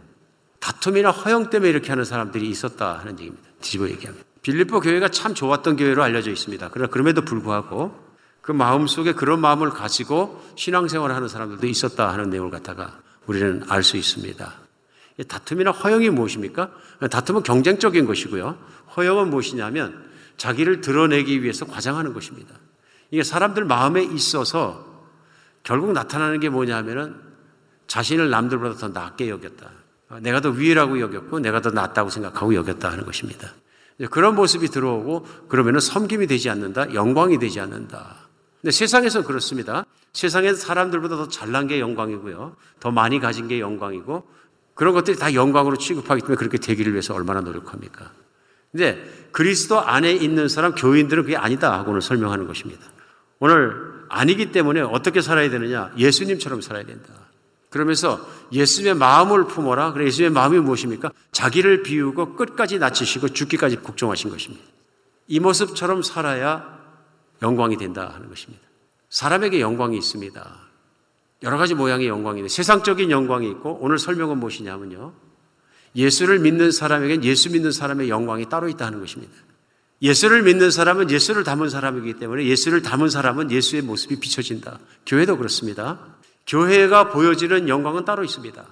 다툼이나 허용 때문에 이렇게 하는 사람들이 있었다 하는 얘기입니다. 뒤집어 얘기합니다. 빌립보 교회가 참 좋았던 교회로 알려져 있습니다. 그러나 그럼에도 불구하고 그 마음 속에 그런 마음을 가지고 신앙생활을 하는 사람들도 있었다 하는 내용을 갖다가 우리는 알 수 있습니다. 다툼이나 허용이 무엇입니까? 다툼은 경쟁적인 것이고요. 허용은 무엇이냐면 자기를 드러내기 위해서 과장하는 것입니다. 이게 사람들 마음에 있어서 결국 나타나는 게 뭐냐면은 자신을 남들보다 더 낫게 여겼다. 내가 더 위라고 여겼고 내가 더 낫다고 생각하고 여겼다 하는 것입니다. 그런 모습이 들어오고 그러면은 섬김이 되지 않는다. 영광이 되지 않는다. 근데 세상에서 그렇습니다. 세상에서 사람들보다 더 잘난 게 영광이고요. 더 많이 가진 게 영광이고 그런 것들이 다 영광으로 취급하기 때문에 그렇게 되기를 위해서 얼마나 노력합니까? 근데 그리스도 안에 있는 사람, 교인들은 그게 아니다 하고는 설명하는 것입니다. 오늘 아니기 때문에 어떻게 살아야 되느냐? 예수님처럼 살아야 된다. 그러면서 예수님의 마음을 품어라. 그래 예수님의 마음이 무엇입니까? 자기를 비우고 끝까지 낮추시고 죽기까지 국정하신 것입니다. 이 모습처럼 살아야 영광이 된다 하는 것입니다. 사람에게 영광이 있습니다. 여러 가지 모양의 영광이 있는데 세상적인 영광이 있고 오늘 설명은 무엇이냐면요. 예수를 믿는 사람에겐 예수 믿는 사람의 영광이 따로 있다는 것입니다. 예수를 믿는 사람은 예수를 담은 사람이기 때문에 예수를 담은 사람은 예수의 모습이 비춰진다. 교회도 그렇습니다. 교회가 보여지는 영광은 따로 있습니다.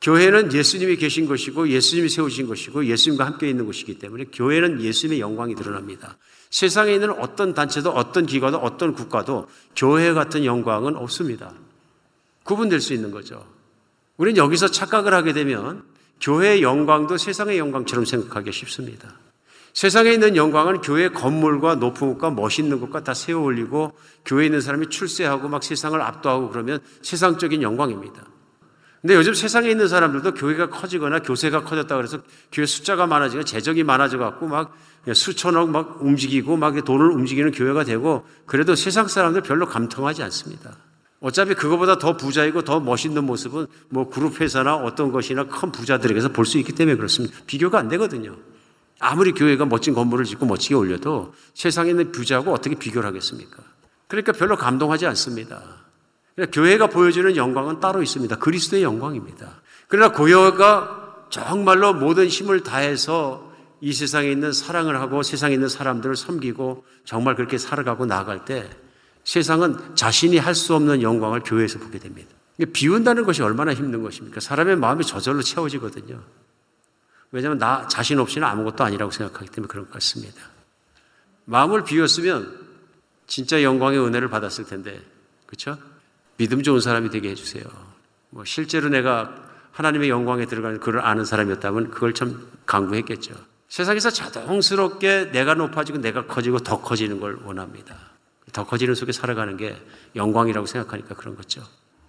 교회는 예수님이 계신 것이고 예수님이 세우신 것이고 예수님과 함께 있는 것이기 때문에 교회는 예수님의 영광이 드러납니다. 세상에 있는 어떤 단체도 어떤 기관도 어떤 국가도 교회 같은 영광은 없습니다. 구분될 수 있는 거죠. 우리는 여기서 착각을 하게 되면 교회의 영광도 세상의 영광처럼 생각하기 쉽습니다. 세상에 있는 영광은 교회 건물과 높은 것과 멋있는 것과 다 세워 올리고 교회에 있는 사람이 출세하고 막 세상을 압도하고 그러면 세상적인 영광입니다. 근데 요즘 세상에 있는 사람들도 교회가 커지거나 교세가 커졌다 그래서 교회 숫자가 많아지고 재정이 많아져 갖고 막 수천억 막 움직이고 막 돈을 움직이는 교회가 되고 그래도 세상 사람들 별로 감통하지 않습니다. 어차피 그거보다 더 부자이고 더 멋있는 모습은 뭐 그룹 회사나 어떤 것이나 큰 부자들에게서 볼 수 있기 때문에 그렇습니다. 비교가 안 되거든요. 아무리 교회가 멋진 건물을 짓고 멋지게 올려도 세상에 있는 부자하고 어떻게 비교를 하겠습니까? 그러니까 별로 감동하지 않습니다. 그러니까 교회가 보여주는 영광은 따로 있습니다. 그리스도의 영광입니다. 그러나 교회가 정말로 모든 힘을 다해서 이 세상에 있는 사랑을 하고 세상에 있는 사람들을 섬기고 정말 그렇게 살아가고 나아갈 때 세상은 자신이 할 수 없는 영광을 교회에서 보게 됩니다. 비운다는 것이 얼마나 힘든 것입니까? 사람의 마음이 저절로 채워지거든요. 왜냐하면 나 자신 없이는 아무것도 아니라고 생각하기 때문에 그런 것 같습니다. 마음을 비웠으면 진짜 영광의 은혜를 받았을 텐데, 그렇죠? 믿음 좋은 사람이 되게 해주세요. 뭐 실제로 내가 하나님의 영광에 들어가는 그를 아는 사람이었다면 그걸 참 강구했겠죠. 세상에서 자동스럽게 내가 높아지고 내가 커지고 더 커지는 걸 원합니다. 더 커지는 속에 살아가는 게 영광이라고 생각하니까 그런 거죠.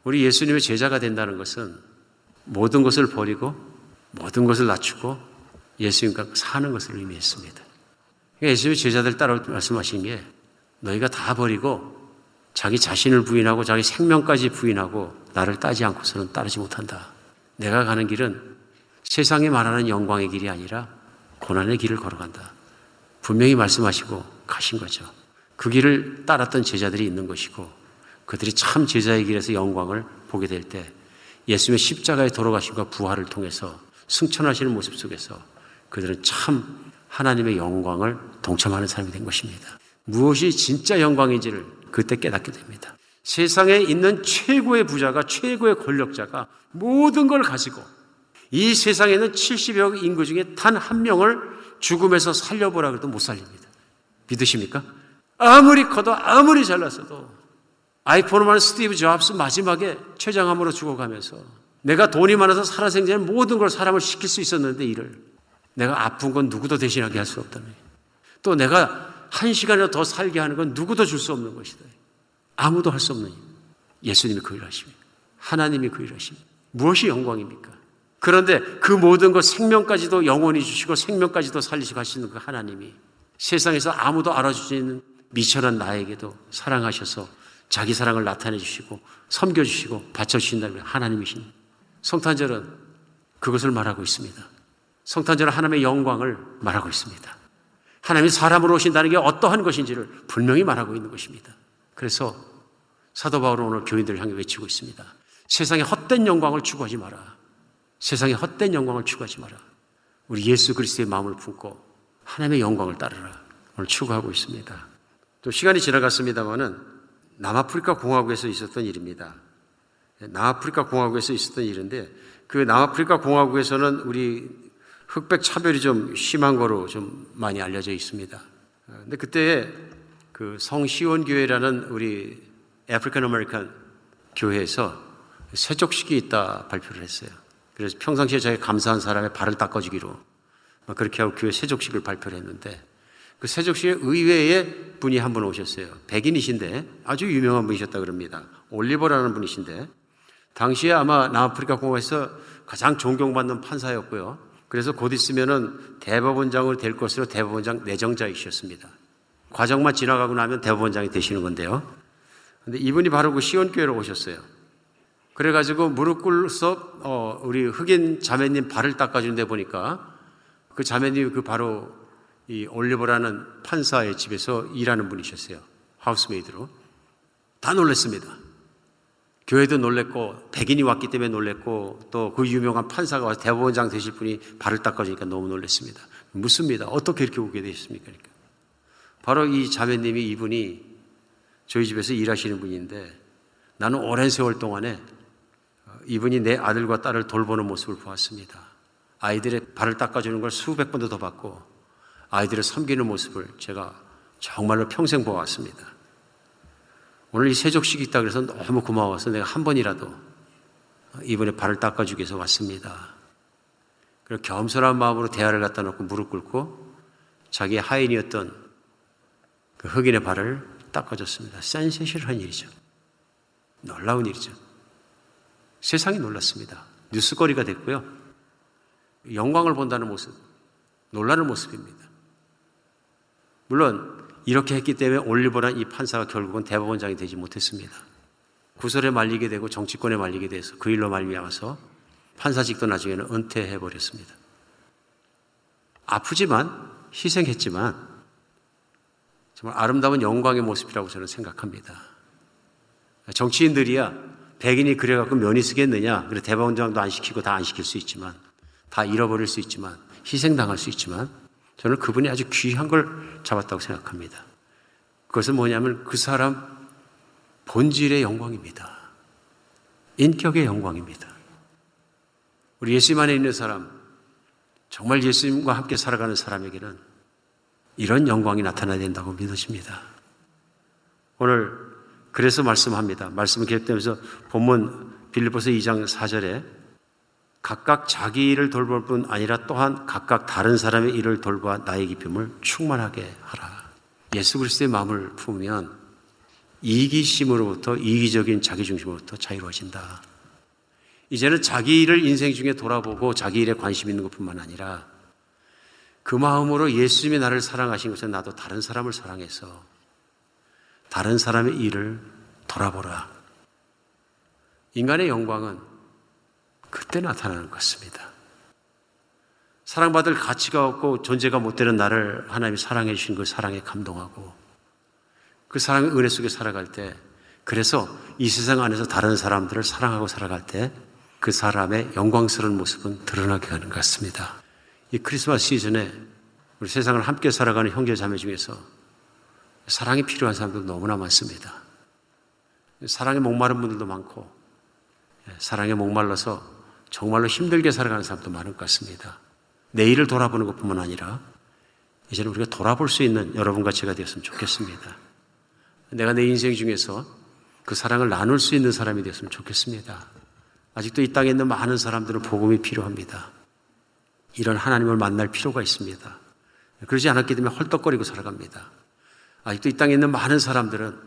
우리 예수님의 제자가 된다는 것은 모든 것을 버리고 모든 것을 낮추고 예수님과 사는 것을 의미했습니다. 그러니까 예수님의 제자들 따라 말씀하신 게 너희가 다 버리고 자기 자신을 부인하고 자기 생명까지 부인하고 나를 따지 않고서는 따르지 못한다. 내가 가는 길은 세상에 말하는 영광의 길이 아니라 고난의 길을 걸어간다. 분명히 말씀하시고 가신 거죠. 그 길을 따랐던 제자들이 있는 것이고 그들이 참 제자의 길에서 영광을 보게 될 때 예수님의 십자가의 돌아가심과 부활을 통해서 승천하시는 모습 속에서 그들은 참 하나님의 영광을 동참하는 사람이 된 것입니다. 무엇이 진짜 영광인지를 그때 깨닫게 됩니다. 세상에 있는 최고의 부자가 최고의 권력자가 모든 걸 가지고 이 세상에는 70여 인구 중에 단 한 명을 죽음에서 살려보라 그래도 못 살립니다. 믿으십니까? 아무리 커도 아무리 잘났어도 아이폰을 스티브 잡스 마지막에 췌장암으로 죽어가면서 내가 돈이 많아서 살아생전에 모든 걸 사람을 시킬 수 있었는데 일을 내가 아픈 건 누구도 대신하게 할 수 없다며 또 내가 한 시간이라도 더 살게 하는 건 누구도 줄 수 없는 것이다. 아무도 할 수 없는 일. 예수님이 그 일을 하십니다. 하나님이 그 일을 하십니다. 무엇이 영광입니까? 그런데 그 모든 것 생명까지도 영원히 주시고 생명까지도 살리시고 하시는 그 하나님이 세상에서 아무도 알아주지 않는 미천한 나에게도 사랑하셔서 자기 사랑을 나타내 주시고 섬겨 주시고 바쳐 주신다면 하나님이신 성탄절은 그것을 말하고 있습니다. 성탄절은 하나님의 영광을 말하고 있습니다. 하나님이 사람으로 오신다는 게 어떠한 것인지를 분명히 말하고 있는 것입니다. 그래서 사도 바울은 오늘 교인들을 향해 외치고 있습니다. 세상에 헛된 영광을 추구하지 마라. 세상에 헛된 영광을 추구하지 마라. 우리 예수 그리스도의 마음을 품고 하나님의 영광을 따르라. 오늘 추구하고 있습니다. 또 시간이 지나갔습니다만은 남아프리카 공화국에서 있었던 일입니다. 남아프리카 공화국에서 있었던 일인데 그 남아프리카 공화국에서는 우리 흑백 차별이 좀 심한 거로 좀 많이 알려져 있습니다. 근데 그때 그 성시온 교회라는 우리 African American 교회에서 세족식이 있다 발표를 했어요. 그래서 평상시에 자기 감사한 사람의 발을 닦아주기로 그렇게 하고 교회 세족식을 발표를 했는데 그 세족식에 의외의 분이 한 분 오셨어요. 백인이신데 아주 유명한 분이셨다 그럽니다. 올리버라는 분이신데 당시에 아마 남아프리카 공화에서 가장 존경받는 판사였고요. 그래서 곧 있으면은 대법원장으로 될 것으로 대법원장 내정자이셨습니다. 과정만 지나가고 나면 대법원장이 되시는 건데요. 근데 이분이 바로 그 시온교회로 오셨어요. 그래가지고 무릎 꿇어서 어, 우리 흑인 자매님 발을 닦아주는데 보니까 그 자매님이 그 바로 이 올리버라는 판사의 집에서 일하는 분이셨어요. 하우스메이드로. 다 놀랐습니다. 교회도 놀랬고 백인이 왔기 때문에 놀랬고 또 그 유명한 판사가 와서 대법원장 되실 분이 발을 닦아주니까 너무 놀랐습니다. 묻습니다. 어떻게 이렇게 오게 되셨습니까? 그러니까. 바로 이 자매님이 이분이 저희 집에서 일하시는 분인데 나는 오랜 세월 동안에 이분이 내 아들과 딸을 돌보는 모습을 보았습니다. 아이들의 발을 닦아주는 걸 수백 번도 더 봤고 아이들을 섬기는 모습을 제가 정말로 평생 보았습니다. 오늘 이 세족식이 있다 그래서 너무 고마워서 내가 한 번이라도 이번에 발을 닦아주기 위해서 왔습니다. 그리고 겸손한 마음으로 대화를 갖다 놓고 무릎 꿇고 자기 하인이었던 그 흑인의 발을 닦아줬습니다. 센세이션한 일이죠. 놀라운 일이죠. 세상이 놀랐습니다. 뉴스거리가 됐고요. 영광을 본다는 모습, 놀라는 모습입니다. 물론 이렇게 했기 때문에 올리버란 이 판사가 결국은 대법원장이 되지 못했습니다. 구설에 말리게 되고 정치권에 말리게 돼서 그 일로 말미암아서 판사직도 나중에는 은퇴해 버렸습니다. 아프지만 희생했지만 정말 아름다운 영광의 모습이라고 저는 생각합니다. 정치인들이야 백인이 그래갖고 면이 쓰겠느냐? 그래 대법원장도 안 시키고 다 안 시킬 수 있지만 다 잃어버릴 수 있지만 희생당할 수 있지만 저는 그분이 아주 귀한 걸 잡았다고 생각합니다. 그것은 뭐냐면 그 사람 본질의 영광입니다. 인격의 영광입니다. 우리 예수님 안에 있는 사람, 정말 예수님과 함께 살아가는 사람에게는 이런 영광이 나타나야 된다고 믿으십니다. 오늘 그래서 말씀합니다. 말씀을 계속되면서 본문 빌리포스 2장 4절에 각각 자기 일을 돌볼 뿐 아니라 또한 각각 다른 사람의 일을 돌봐 나의 기쁨을 충만하게 하라. 예수 그리스도의 마음을 품으면 이기심으로부터 이기적인 자기 중심으로부터 자유로워진다. 이제는 자기 일을 인생 중에 돌아보고 자기 일에 관심 있는 것뿐만 아니라 그 마음으로 예수님이 나를 사랑하신 것은 나도 다른 사람을 사랑해서 다른 사람의 일을 돌아보라. 인간의 영광은 그때 나타나는 것 같습니다. 사랑받을 가치가 없고 존재가 못 되는 나를 하나님이 사랑해 주신 그 사랑에 감동하고 그 사랑의 은혜 속에 살아갈 때 그래서 이 세상 안에서 다른 사람들을 사랑하고 살아갈 때 그 사람의 영광스러운 모습은 드러나게 하는 것 같습니다. 이 크리스마스 시즌에 우리 세상을 함께 살아가는 형제 자매 중에서 사랑이 필요한 사람도 너무나 많습니다. 사랑에 목마른 분들도 많고 사랑에 목말라서 정말로 힘들게 살아가는 사람도 많을 것 같습니다. 내일을 돌아보는 것뿐만 아니라 이제는 우리가 돌아볼 수 있는 여러분과 제가 되었으면 좋겠습니다. 내가 내 인생 중에서 그 사랑을 나눌 수 있는 사람이 되었으면 좋겠습니다. 아직도 이 땅에 있는 많은 사람들은 복음이 필요합니다. 이런 하나님을 만날 필요가 있습니다. 그러지 않았기 때문에 헐떡거리고 살아갑니다. 아직도 이 땅에 있는 많은 사람들은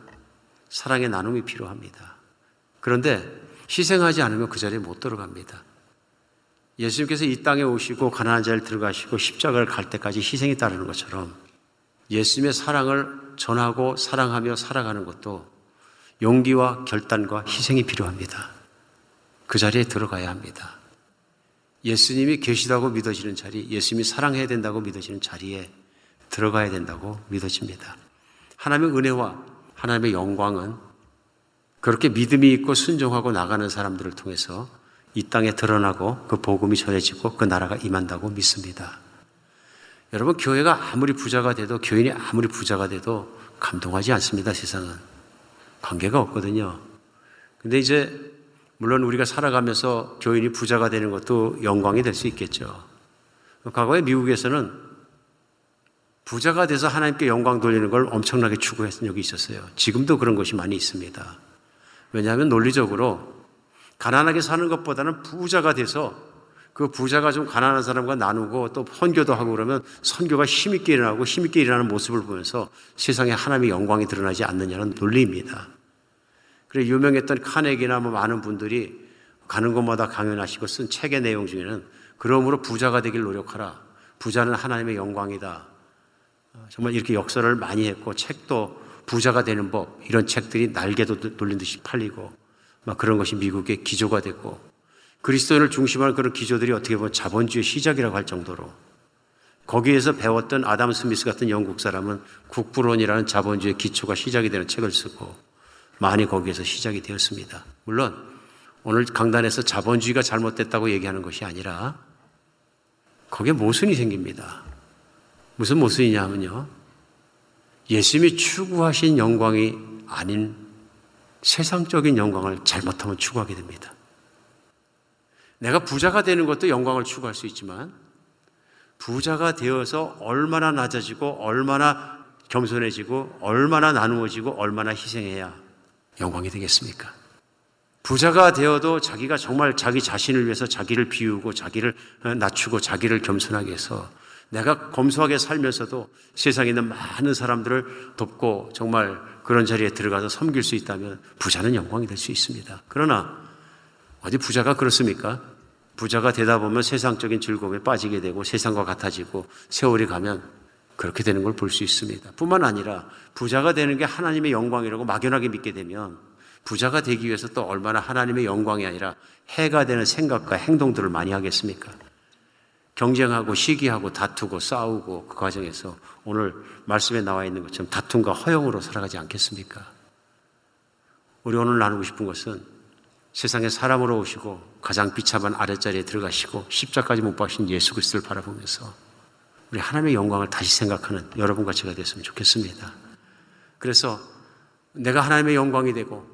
사랑의 나눔이 필요합니다. 그런데 희생하지 않으면 그 자리에 못 들어갑니다. 예수님께서 이 땅에 오시고 가난한 자를 들어가시고 십자가를 갈 때까지 희생이 따르는 것처럼 예수님의 사랑을 전하고 사랑하며 살아가는 것도 용기와 결단과 희생이 필요합니다. 그 자리에 들어가야 합니다. 예수님이 계시다고 믿어지는 자리, 예수님이 사랑해야 된다고 믿어지는 자리에 들어가야 된다고 믿어집니다. 하나님의 은혜와 하나님의 영광은 그렇게 믿음이 있고 순종하고 나가는 사람들을 통해서 이 땅에 드러나고 그 복음이 전해지고 그 나라가 임한다고 믿습니다. 여러분, 교회가 아무리 부자가 돼도, 교인이 아무리 부자가 돼도 감동하지 않습니다, 세상은. 관계가 없거든요. 근데 이제, 물론 우리가 살아가면서 교인이 부자가 되는 것도 영광이 될 수 있겠죠. 과거에 미국에서는 부자가 돼서 하나님께 영광 돌리는 걸 엄청나게 추구했던 적이 있었어요. 지금도 그런 것이 많이 있습니다. 왜냐하면 논리적으로 가난하게 사는 것보다는 부자가 돼서 그 부자가 좀 가난한 사람과 나누고 또 선교도 하고 그러면 선교가 힘있게 일어나고 힘있게 일어나는 모습을 보면서 세상에 하나님의 영광이 드러나지 않느냐는 논리입니다. 그래 유명했던 카네기나 뭐 많은 분들이 가는 곳마다 강연하시고 쓴 책의 내용 중에는 그러므로 부자가 되길 노력하라. 부자는 하나님의 영광이다. 정말 이렇게 역설을 많이 했고 책도 부자가 되는 법 이런 책들이 날개도 돌린 듯이 팔리고 막 그런 것이 미국의 기조가 됐고 그리스도인을 중심으로 그런 기조들이 어떻게 보면 자본주의 시작이라고 할 정도로 거기에서 배웠던 아담 스미스 같은 영국 사람은 국부론이라는 자본주의 기초가 시작이 되는 책을 쓰고 많이 거기에서 시작이 되었습니다. 물론 오늘 강단에서 자본주의가 잘못됐다고 얘기하는 것이 아니라 거기에 모순이 생깁니다. 무슨 모순이냐 하면요. 예수님이 추구하신 영광이 아닌 세상적인 영광을 잘못하면 추구하게 됩니다. 내가 부자가 되는 것도 영광을 추구할 수 있지만 부자가 되어서 얼마나 낮아지고 얼마나 겸손해지고 얼마나 나누어지고 얼마나 희생해야 영광이 되겠습니까? 부자가 되어도 자기가 정말 자기 자신을 위해서 자기를 비우고 자기를 낮추고 자기를 겸손하게 해서 내가 검소하게 살면서도 세상에 있는 많은 사람들을 돕고 정말 그런 자리에 들어가서 섬길 수 있다면 부자는 영광이 될 수 있습니다. 그러나 어디 부자가 그렇습니까? 부자가 되다 보면 세상적인 즐거움에 빠지게 되고 세상과 같아지고 세월이 가면 그렇게 되는 걸 볼 수 있습니다. 뿐만 아니라 부자가 되는 게 하나님의 영광이라고 막연하게 믿게 되면 부자가 되기 위해서 또 얼마나 하나님의 영광이 아니라 해가 되는 생각과 행동들을 많이 하겠습니까? 경쟁하고 시기하고 다투고 싸우고 그 과정에서 오늘 말씀에 나와 있는 것처럼 다툼과 허용으로 살아가지 않겠습니까? 우리 오늘 나누고 싶은 것은 세상에 사람으로 오시고 가장 비참한 아랫자리에 들어가시고 십자까지 못 박신 예수 그리스도를 바라보면서 우리 하나님의 영광을 다시 생각하는 여러분과 제가 됐으면 좋겠습니다. 그래서 내가 하나님의 영광이 되고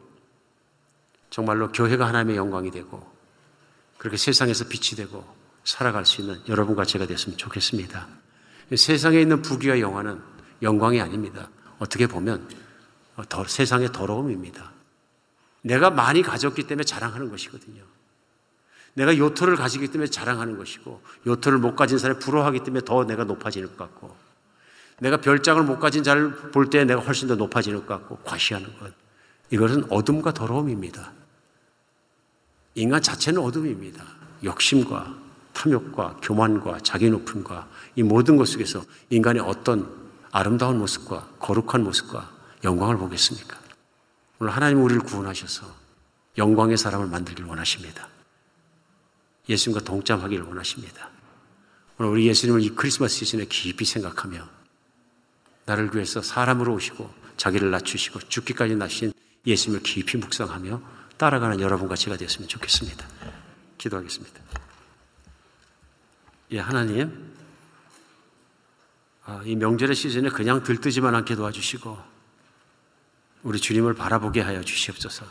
정말로 교회가 하나님의 영광이 되고 그렇게 세상에서 빛이 되고 살아갈 수 있는 여러분과 제가 됐으면 좋겠습니다. 세상에 있는 부귀와 영화는 영광이 아닙니다. 어떻게 보면 더, 세상의 더러움입니다. 내가 많이 가졌기 때문에 자랑하는 것이거든요. 내가 요토를 가지기 때문에 자랑하는 것이고 요토를 못 가진 사람이 부러워하기 때문에 더 내가 높아지는 것 같고 내가 별장을 못 가진 자를 볼 때 내가 훨씬 더 높아지는 것 같고 과시하는 것 이것은 어둠과 더러움입니다. 인간 자체는 어둠입니다. 욕심과 탐욕과 교만과 자기 높음과 이 모든 것 속에서 인간의 어떤 아름다운 모습과 거룩한 모습과 영광을 보겠습니까? 오늘 하나님 우리를 구원하셔서 영광의 사람을 만들길 원하십니다. 예수님과 동참하기를 원하십니다. 오늘 우리 예수님을 이 크리스마스 시즌에 깊이 생각하며 나를 위해서 사람으로 오시고 자기를 낮추시고 죽기까지 나신 예수님을 깊이 묵상하며 따라가는 여러분과 제가 되었으면 좋겠습니다. 기도하겠습니다. 예, 하나님, 아, 이 명절의 시즌에 그냥 들뜨지만 않게 도와주시고, 우리 주님을 바라보게 하여 주시옵소서.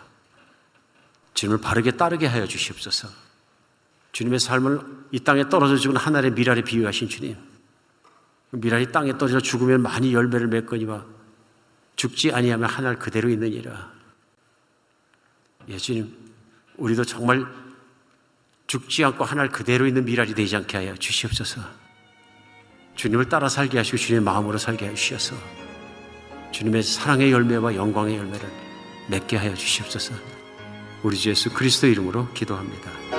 주님을 바르게 따르게 하여 주시옵소서. 주님의 삶을 이 땅에 떨어져 죽은 하늘의 미랄에 비유하신 주님. 그 미랄이 땅에 떨어져 죽으면 많이 열매를 맺거니와 죽지 아니하면 하늘 그대로 있느니라. 예, 주님, 우리도 정말 죽지 않고 하늘 그대로 있는 미랄이 되지 않게 하여 주시옵소서. 주님을 따라 살게 하시고 주님의 마음으로 살게 하여 주셔서 주님의 사랑의 열매와 영광의 열매를 맺게 하여 주시옵소서. 우리 주 예수 그리스도 이름으로 기도합니다.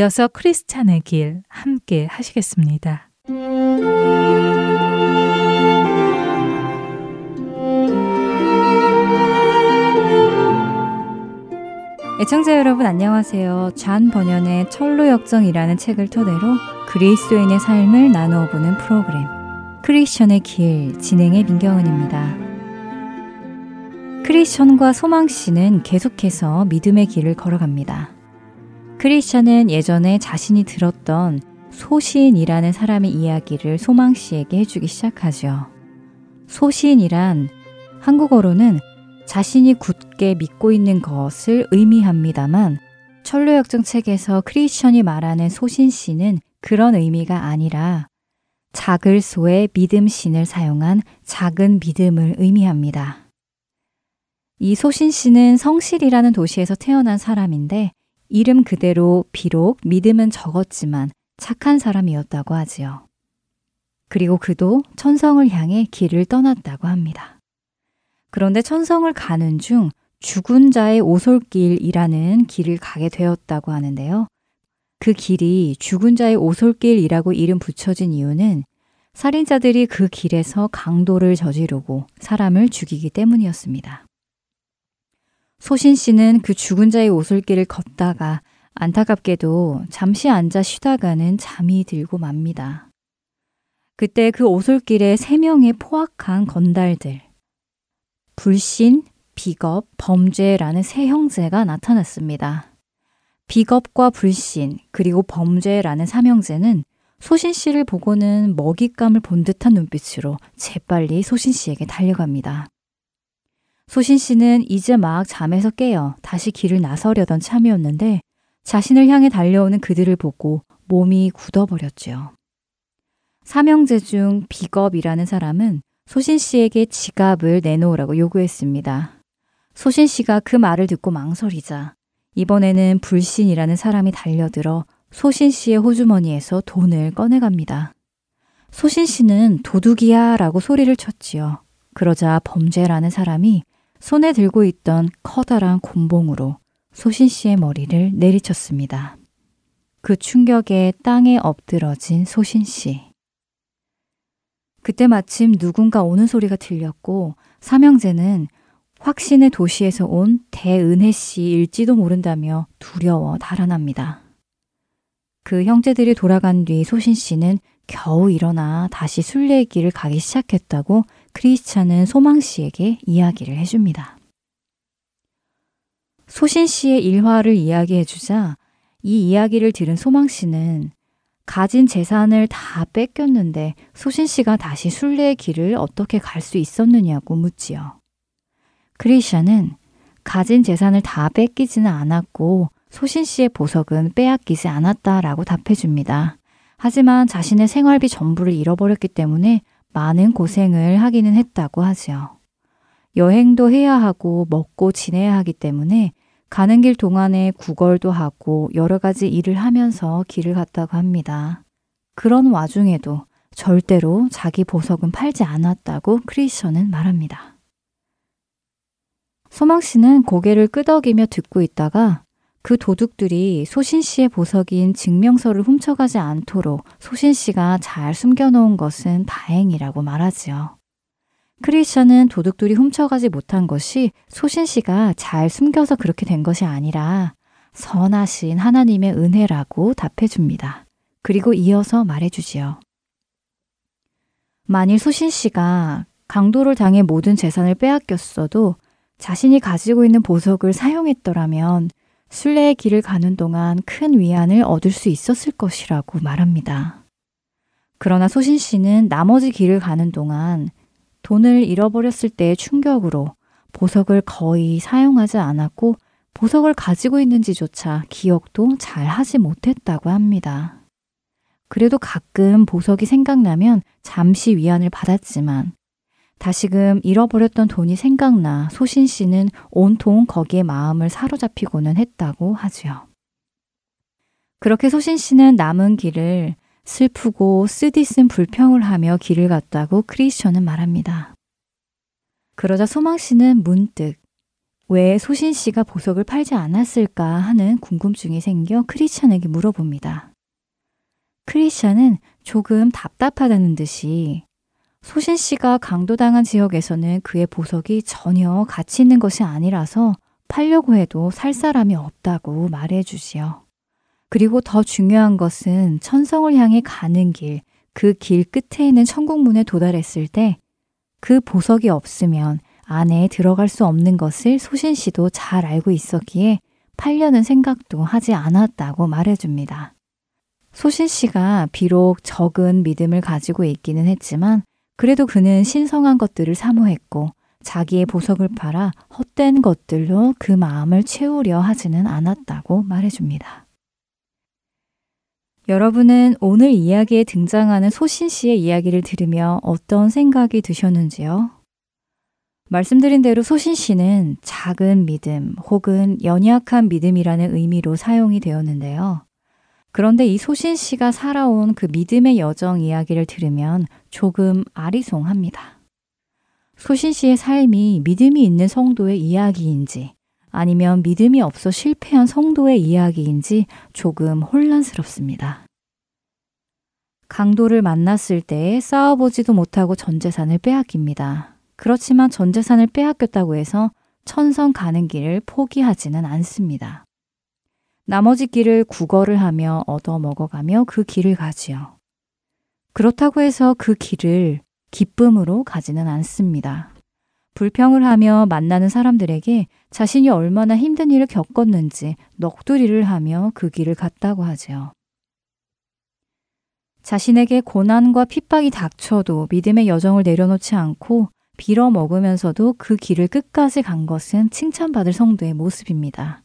이어서 크리스찬의 길 함께 하시겠습니다. 애청자 여러분 안녕하세요. 잔 번연의 철로 역정이라는 책을 토대로 그리스도인의 삶을 나누어 보는 프로그램 크리스천의 길 진행의 민경은입니다. 크리스천과 소망 씨는 계속해서 믿음의 길을 걸어갑니다. 크리스천은 예전에 자신이 들었던 소신이라는 사람의 이야기를 소망 씨에게 해주기 시작하죠. 소신이란 한국어로는 자신이 굳게 믿고 있는 것을 의미합니다만 철로역정 책에서 크리스천이 말하는 소신 씨는 그런 의미가 아니라 작을 소의 믿음 신을 사용한 작은 믿음을 의미합니다. 이 소신 씨는 성실이라는 도시에서 태어난 사람인데 이름 그대로 비록 믿음은 적었지만 착한 사람이었다고 하지요. 그리고 그도 천성을 향해 길을 떠났다고 합니다. 그런데 천성을 가는 중 죽은 자의 오솔길이라는 길을 가게 되었다고 하는데요. 그 길이 죽은 자의 오솔길이라고 이름 붙여진 이유는 살인자들이 그 길에서 강도를 저지르고 사람을 죽이기 때문이었습니다. 소신 씨는 그 죽은 자의 오솔길을 걷다가 안타깝게도 잠시 앉아 쉬다가는 잠이 들고 맙니다. 그때 그 오솔길에 세 명의 포악한 건달들, 불신, 비겁, 범죄라는 세 형제가 나타났습니다. 비겁과 불신, 그리고 범죄라는 삼형제는 소신 씨를 보고는 먹잇감을 본 듯한 눈빛으로 재빨리 소신 씨에게 달려갑니다. 소신 씨는 이제 막 잠에서 깨어 다시 길을 나서려던 참이었는데 자신을 향해 달려오는 그들을 보고 몸이 굳어버렸지요. 삼형제 중 비겁이라는 사람은 소신 씨에게 지갑을 내놓으라고 요구했습니다. 소신 씨가 그 말을 듣고 망설이자 이번에는 불신이라는 사람이 달려들어 소신 씨의 호주머니에서 돈을 꺼내갑니다. 소신 씨는 도둑이야 라고 소리를 쳤지요. 그러자 범죄라는 사람이 손에 들고 있던 커다란 곤봉으로 소신 씨의 머리를 내리쳤습니다. 그 충격에 땅에 엎드러진 소신 씨. 그때 마침 누군가 오는 소리가 들렸고 삼형제는 확신의 도시에서 온 대은혜 씨일지도 모른다며 두려워 달아납니다. 그 형제들이 돌아간 뒤 소신 씨는 겨우 일어나 다시 순례길을 가기 시작했다고 크리스찬은 소망 씨에게 이야기를 해줍니다. 소신 씨의 일화를 이야기해 주자 이 이야기를 들은 소망 씨는 가진 재산을 다 뺏겼는데 소신 씨가 다시 순례의 길을 어떻게 갈 수 있었느냐고 묻지요. 크리샤는 가진 재산을 다 뺏기지는 않았고 소신 씨의 보석은 빼앗기지 않았다라고 답해 줍니다. 하지만 자신의 생활비 전부를 잃어버렸기 때문에 많은 고생을 하기는 했다고 하지요. 여행도 해야 하고 먹고 지내야 하기 때문에 가는 길 동안에 구걸도 하고 여러 가지 일을 하면서 길을 갔다고 합니다. 그런 와중에도 절대로 자기 보석은 팔지 않았다고 크리스천은 말합니다. 소망 씨는 고개를 끄덕이며 듣고 있다가 그 도둑들이 소신 씨의 보석인 증명서를 훔쳐가지 않도록 소신 씨가 잘 숨겨놓은 것은 다행이라고 말하지요. 크리스천은 도둑들이 훔쳐가지 못한 것이 소신 씨가 잘 숨겨서 그렇게 된 것이 아니라 선하신 하나님의 은혜라고 답해 줍니다. 그리고 이어서 말해 주지요. 만일 소신 씨가 강도를 당해 모든 재산을 빼앗겼어도 자신이 가지고 있는 보석을 사용했더라면 순례의 길을 가는 동안 큰 위안을 얻을 수 있었을 것이라고 말합니다. 그러나 소신 씨는 나머지 길을 가는 동안 돈을 잃어버렸을 때의 충격으로 보석을 거의 사용하지 않았고 보석을 가지고 있는지조차 기억도 잘 하지 못했다고 합니다. 그래도 가끔 보석이 생각나면 잠시 위안을 받았지만 다시금 잃어버렸던 돈이 생각나 소신 씨는 온통 거기에 마음을 사로잡히고는 했다고 하지요. 그렇게 소신 씨는 남은 길을 슬프고 쓰디쓴 불평을 하며 길을 갔다고 크리스천은 말합니다. 그러자 소망 씨는 문득 왜 소신 씨가 보석을 팔지 않았을까 하는 궁금증이 생겨 크리스천에게 물어봅니다. 크리스천은 조금 답답하다는 듯이 소신 씨가 강도당한 지역에서는 그의 보석이 전혀 가치 있는 것이 아니라서 팔려고 해도 살 사람이 없다고 말해 주지요. 그리고 더 중요한 것은 천성을 향해 가는 길, 그 길 끝에 있는 천국문에 도달했을 때 그 보석이 없으면 안에 들어갈 수 없는 것을 소신 씨도 잘 알고 있었기에 팔려는 생각도 하지 않았다고 말해줍니다. 소신 씨가 비록 적은 믿음을 가지고 있기는 했지만 그래도 그는 신성한 것들을 사모했고 자기의 보석을 팔아 헛된 것들로 그 마음을 채우려 하지는 않았다고 말해줍니다. 여러분은 오늘 이야기에 등장하는 소신 씨의 이야기를 들으며 어떤 생각이 드셨는지요? 말씀드린 대로 소신 씨는 작은 믿음 혹은 연약한 믿음이라는 의미로 사용이 되었는데요. 그런데 이 소신 씨가 살아온 그 믿음의 여정 이야기를 들으면 조금 아리송합니다. 소신 씨의 삶이 믿음이 있는 성도의 이야기인지 아니면 믿음이 없어 실패한 성도의 이야기인지 조금 혼란스럽습니다. 강도를 만났을 때 싸워보지도 못하고 전 재산을 빼앗깁니다. 그렇지만 전 재산을 빼앗겼다고 해서 천성 가는 길을 포기하지는 않습니다. 나머지 길을 구걸을 하며 얻어 먹어가며 그 길을 가지요. 그렇다고 해서 그 길을 기쁨으로 가지는 않습니다. 불평을 하며 만나는 사람들에게 자신이 얼마나 힘든 일을 겪었는지 넋두리를 하며 그 길을 갔다고 하지요. 자신에게 고난과 핍박이 닥쳐도 믿음의 여정을 내려놓지 않고 빌어 먹으면서도 그 길을 끝까지 간 것은 칭찬받을 성도의 모습입니다.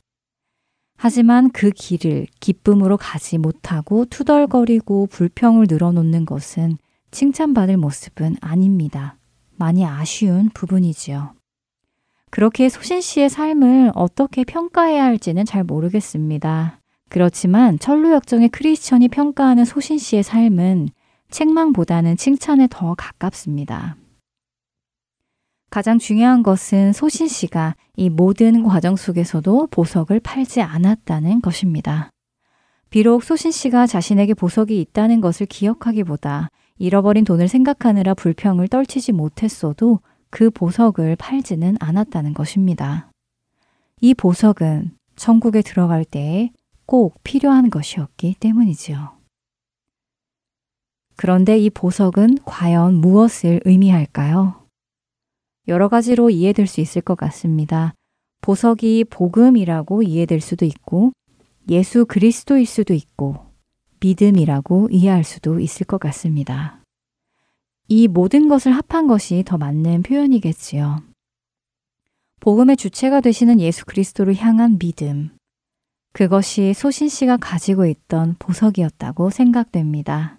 하지만 그 길을 기쁨으로 가지 못하고 투덜거리고 불평을 늘어놓는 것은 칭찬받을 모습은 아닙니다. 많이 아쉬운 부분이지요. 그렇게 소신 씨의 삶을 어떻게 평가해야 할지는 잘 모르겠습니다. 그렇지만 철로역정의 크리스천이 평가하는 소신 씨의 삶은 책망보다는 칭찬에 더 가깝습니다. 가장 중요한 것은 소신 씨가 이 모든 과정 속에서도 보석을 팔지 않았다는 것입니다. 비록 소신 씨가 자신에게 보석이 있다는 것을 기억하기보다 잃어버린 돈을 생각하느라 불평을 떨치지 못했어도 그 보석을 팔지는 않았다는 것입니다. 이 보석은 천국에 들어갈 때에 꼭 필요한 것이었기 때문이지요. 그런데 이 보석은 과연 무엇을 의미할까요? 여러 가지로 이해될 수 있을 것 같습니다. 보석이 복음이라고 이해될 수도 있고, 예수 그리스도일 수도 있고, 믿음이라고 이해할 수도 있을 것 같습니다. 이 모든 것을 합한 것이 더 맞는 표현이겠지요. 복음의 주체가 되시는 예수 그리스도를 향한 믿음. 그것이 소신 씨가 가지고 있던 보석이었다고 생각됩니다.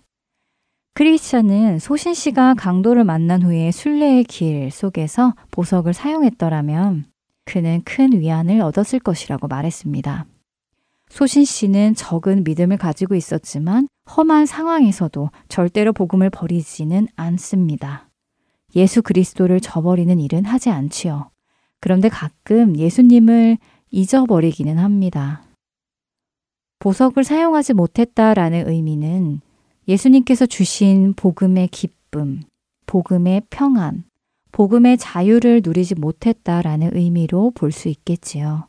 크리스천은 소신 씨가 강도를 만난 후에 순례의 길 속에서 보석을 사용했더라면 그는 큰 위안을 얻었을 것이라고 말했습니다. 소신 씨는 적은 믿음을 가지고 있었지만 험한 상황에서도 절대로 복음을 버리지는 않습니다. 예수 그리스도를 저버리는 일은 하지 않지요. 그런데 가끔 예수님을 잊어버리기는 합니다. 보석을 사용하지 못했다라는 의미는 예수님께서 주신 복음의 기쁨, 복음의 평안, 복음의 자유를 누리지 못했다라는 의미로 볼 수 있겠지요.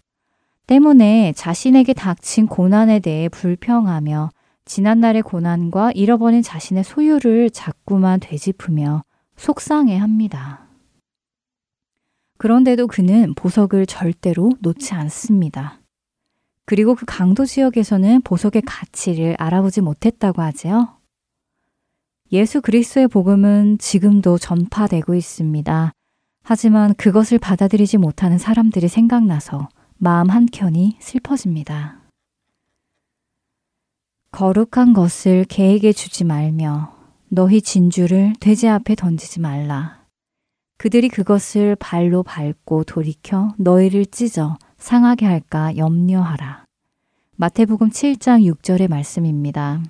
때문에 자신에게 닥친 고난에 대해 불평하며 지난날의 고난과 잃어버린 자신의 소유를 자꾸만 되짚으며 속상해 합니다. 그런데도 그는 보석을 절대로 놓지 않습니다. 그리고 그 강도 지역에서는 보석의 가치를 알아보지 못했다고 하지요. 예수 그리스도의 복음은 지금도 전파되고 있습니다. 하지만 그것을 받아들이지 못하는 사람들이 생각나서 마음 한켠이 슬퍼집니다. 거룩한 것을 개에게 주지 말며 너희 진주를 돼지 앞에 던지지 말라. 그들이 그것을 발로 밟고 돌이켜 너희를 찢어 상하게 할까 염려하라. 마태복음 7장 6절의 말씀입니다.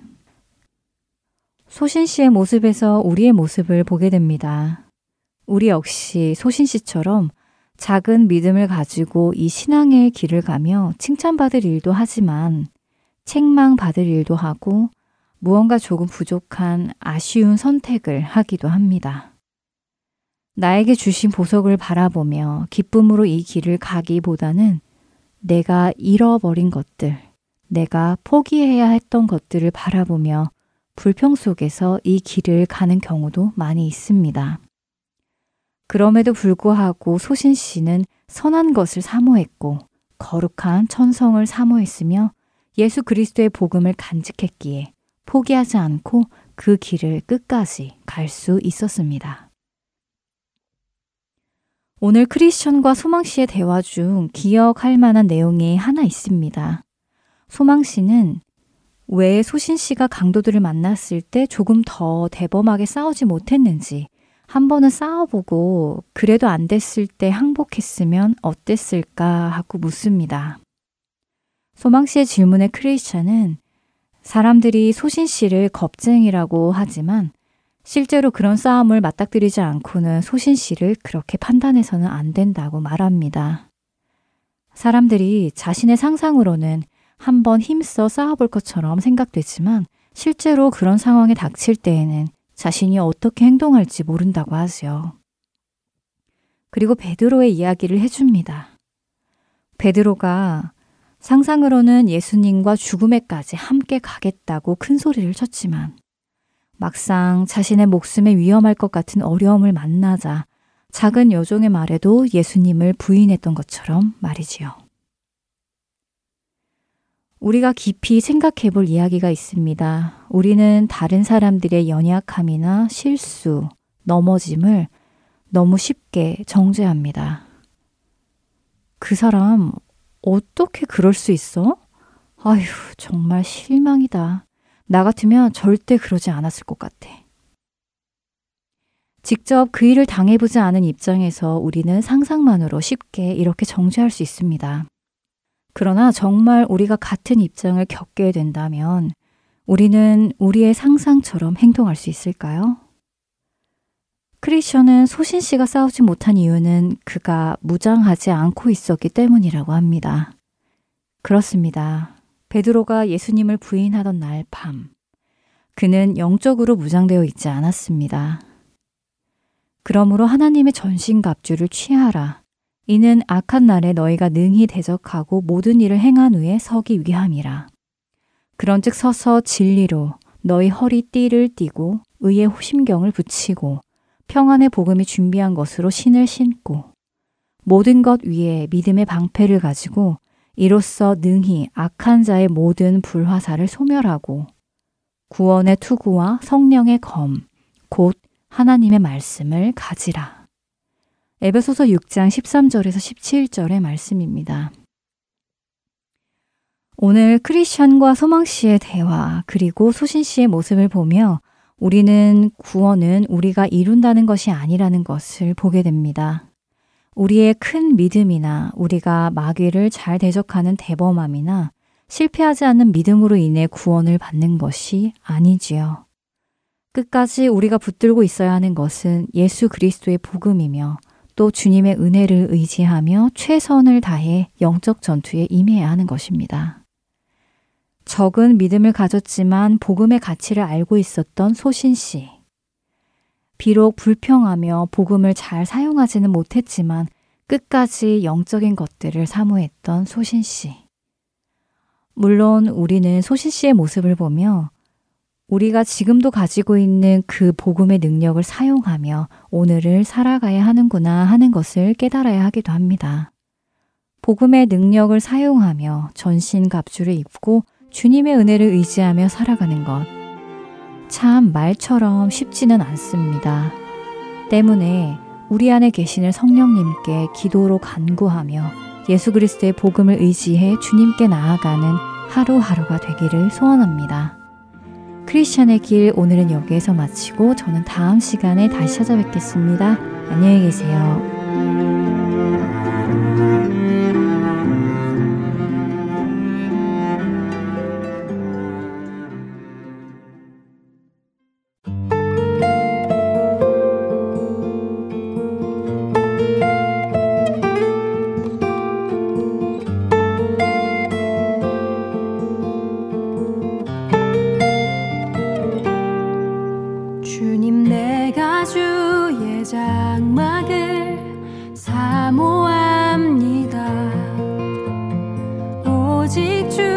소신 씨의 모습에서 우리의 모습을 보게 됩니다. 우리 역시 소신 씨처럼 작은 믿음을 가지고 이 신앙의 길을 가며 칭찬받을 일도 하지만 책망받을 일도 하고 무언가 조금 부족한 아쉬운 선택을 하기도 합니다. 나에게 주신 보석을 바라보며 기쁨으로 이 길을 가기보다는 내가 잃어버린 것들, 내가 포기해야 했던 것들을 바라보며 불평 속에서 이 길을 가는 경우도 많이 있습니다. 그럼에도 불구하고 소신 씨는 선한 것을 사모했고 거룩한 천성을 사모했으며 예수 그리스도의 복음을 간직했기에 포기하지 않고 그 길을 끝까지 갈 수 있었습니다. 오늘 크리스천과 소망 씨의 대화 중 기억할 만한 내용이 하나 있습니다. 소망 씨는 왜 소신 씨가 강도들을 만났을 때 조금 더 대범하게 싸우지 못했는지 한 번은 싸워보고 그래도 안 됐을 때 항복했으면 어땠을까 하고 묻습니다. 소망 씨의 질문에 크리스찬은 사람들이 소신 씨를 겁쟁이라고 하지만 실제로 그런 싸움을 맞닥뜨리지 않고는 소신 씨를 그렇게 판단해서는 안 된다고 말합니다. 사람들이 자신의 상상으로는 한번 힘써 싸워볼 것처럼 생각되지만 실제로 그런 상황에 닥칠 때에는 자신이 어떻게 행동할지 모른다고 하지요. 그리고 베드로의 이야기를 해줍니다. 베드로가 상상으로는 예수님과 죽음에까지 함께 가겠다고 큰 소리를 쳤지만 막상 자신의 목숨에 위험할 것 같은 어려움을 만나자 작은 여종의 말에도 예수님을 부인했던 것처럼 말이지요. 우리가 깊이 생각해 볼 이야기가 있습니다. 우리는 다른 사람들의 연약함이나 실수, 넘어짐을 너무 쉽게 정죄합니다. 그 사람 어떻게 그럴 수 있어? 아휴, 정말 실망이다. 나 같으면 절대 그러지 않았을 것 같아. 직접 그 일을 당해보지 않은 입장에서 우리는 상상만으로 쉽게 이렇게 정죄할 수 있습니다. 그러나 정말 우리가 같은 입장을 겪게 된다면 우리는 우리의 상상처럼 행동할 수 있을까요? 크리스천은 소신 씨가 싸우지 못한 이유는 그가 무장하지 않고 있었기 때문이라고 합니다. 그렇습니다. 베드로가 예수님을 부인하던 날 밤, 그는 영적으로 무장되어 있지 않았습니다. 그러므로 하나님의 전신갑주를 취하라. 이는 악한 날에 너희가 능히 대적하고 모든 일을 행한 후에 서기 위함이라. 그런즉 서서 진리로 너희 허리띠를 띠고 의의 호심경을 붙이고 평안의 복음이 준비한 것으로 신을 신고 모든 것 위에 믿음의 방패를 가지고 이로써 능히 악한 자의 모든 불화살을 소멸하고 구원의 투구와 성령의 검, 곧 하나님의 말씀을 가지라. 에베소서 6장 13절에서 17절의 말씀입니다. 오늘 크리스천과 소망 씨의 대화 그리고 소신 씨의 모습을 보며 우리는 구원은 우리가 이룬다는 것이 아니라는 것을 보게 됩니다. 우리의 큰 믿음이나 우리가 마귀를 잘 대적하는 대범함이나 실패하지 않는 믿음으로 인해 구원을 받는 것이 아니지요. 끝까지 우리가 붙들고 있어야 하는 것은 예수 그리스도의 복음이며 또 주님의 은혜를 의지하며 최선을 다해 영적 전투에 임해야 하는 것입니다. 적은 믿음을 가졌지만 복음의 가치를 알고 있었던 소신 씨. 비록 불평하며 복음을 잘 사용하지는 못했지만 끝까지 영적인 것들을 사모했던 소신 씨. 물론 우리는 소신 씨의 모습을 보며 우리가 지금도 가지고 있는 그 복음의 능력을 사용하며 오늘을 살아가야 하는구나 하는 것을 깨달아야 하기도 합니다. 복음의 능력을 사용하며 전신 갑주를 입고 주님의 은혜를 의지하며 살아가는 것. 참 말처럼 쉽지는 않습니다. 때문에 우리 안에 계시는 성령님께 기도로 간구하며 예수 그리스도의 복음을 의지해 주님께 나아가는 하루하루가 되기를 소원합니다. 크리스천의 길 오늘은 여기에서 마치고 저는 다음 시간에 다시 찾아뵙겠습니다. 안녕히 계세요. 찍 주.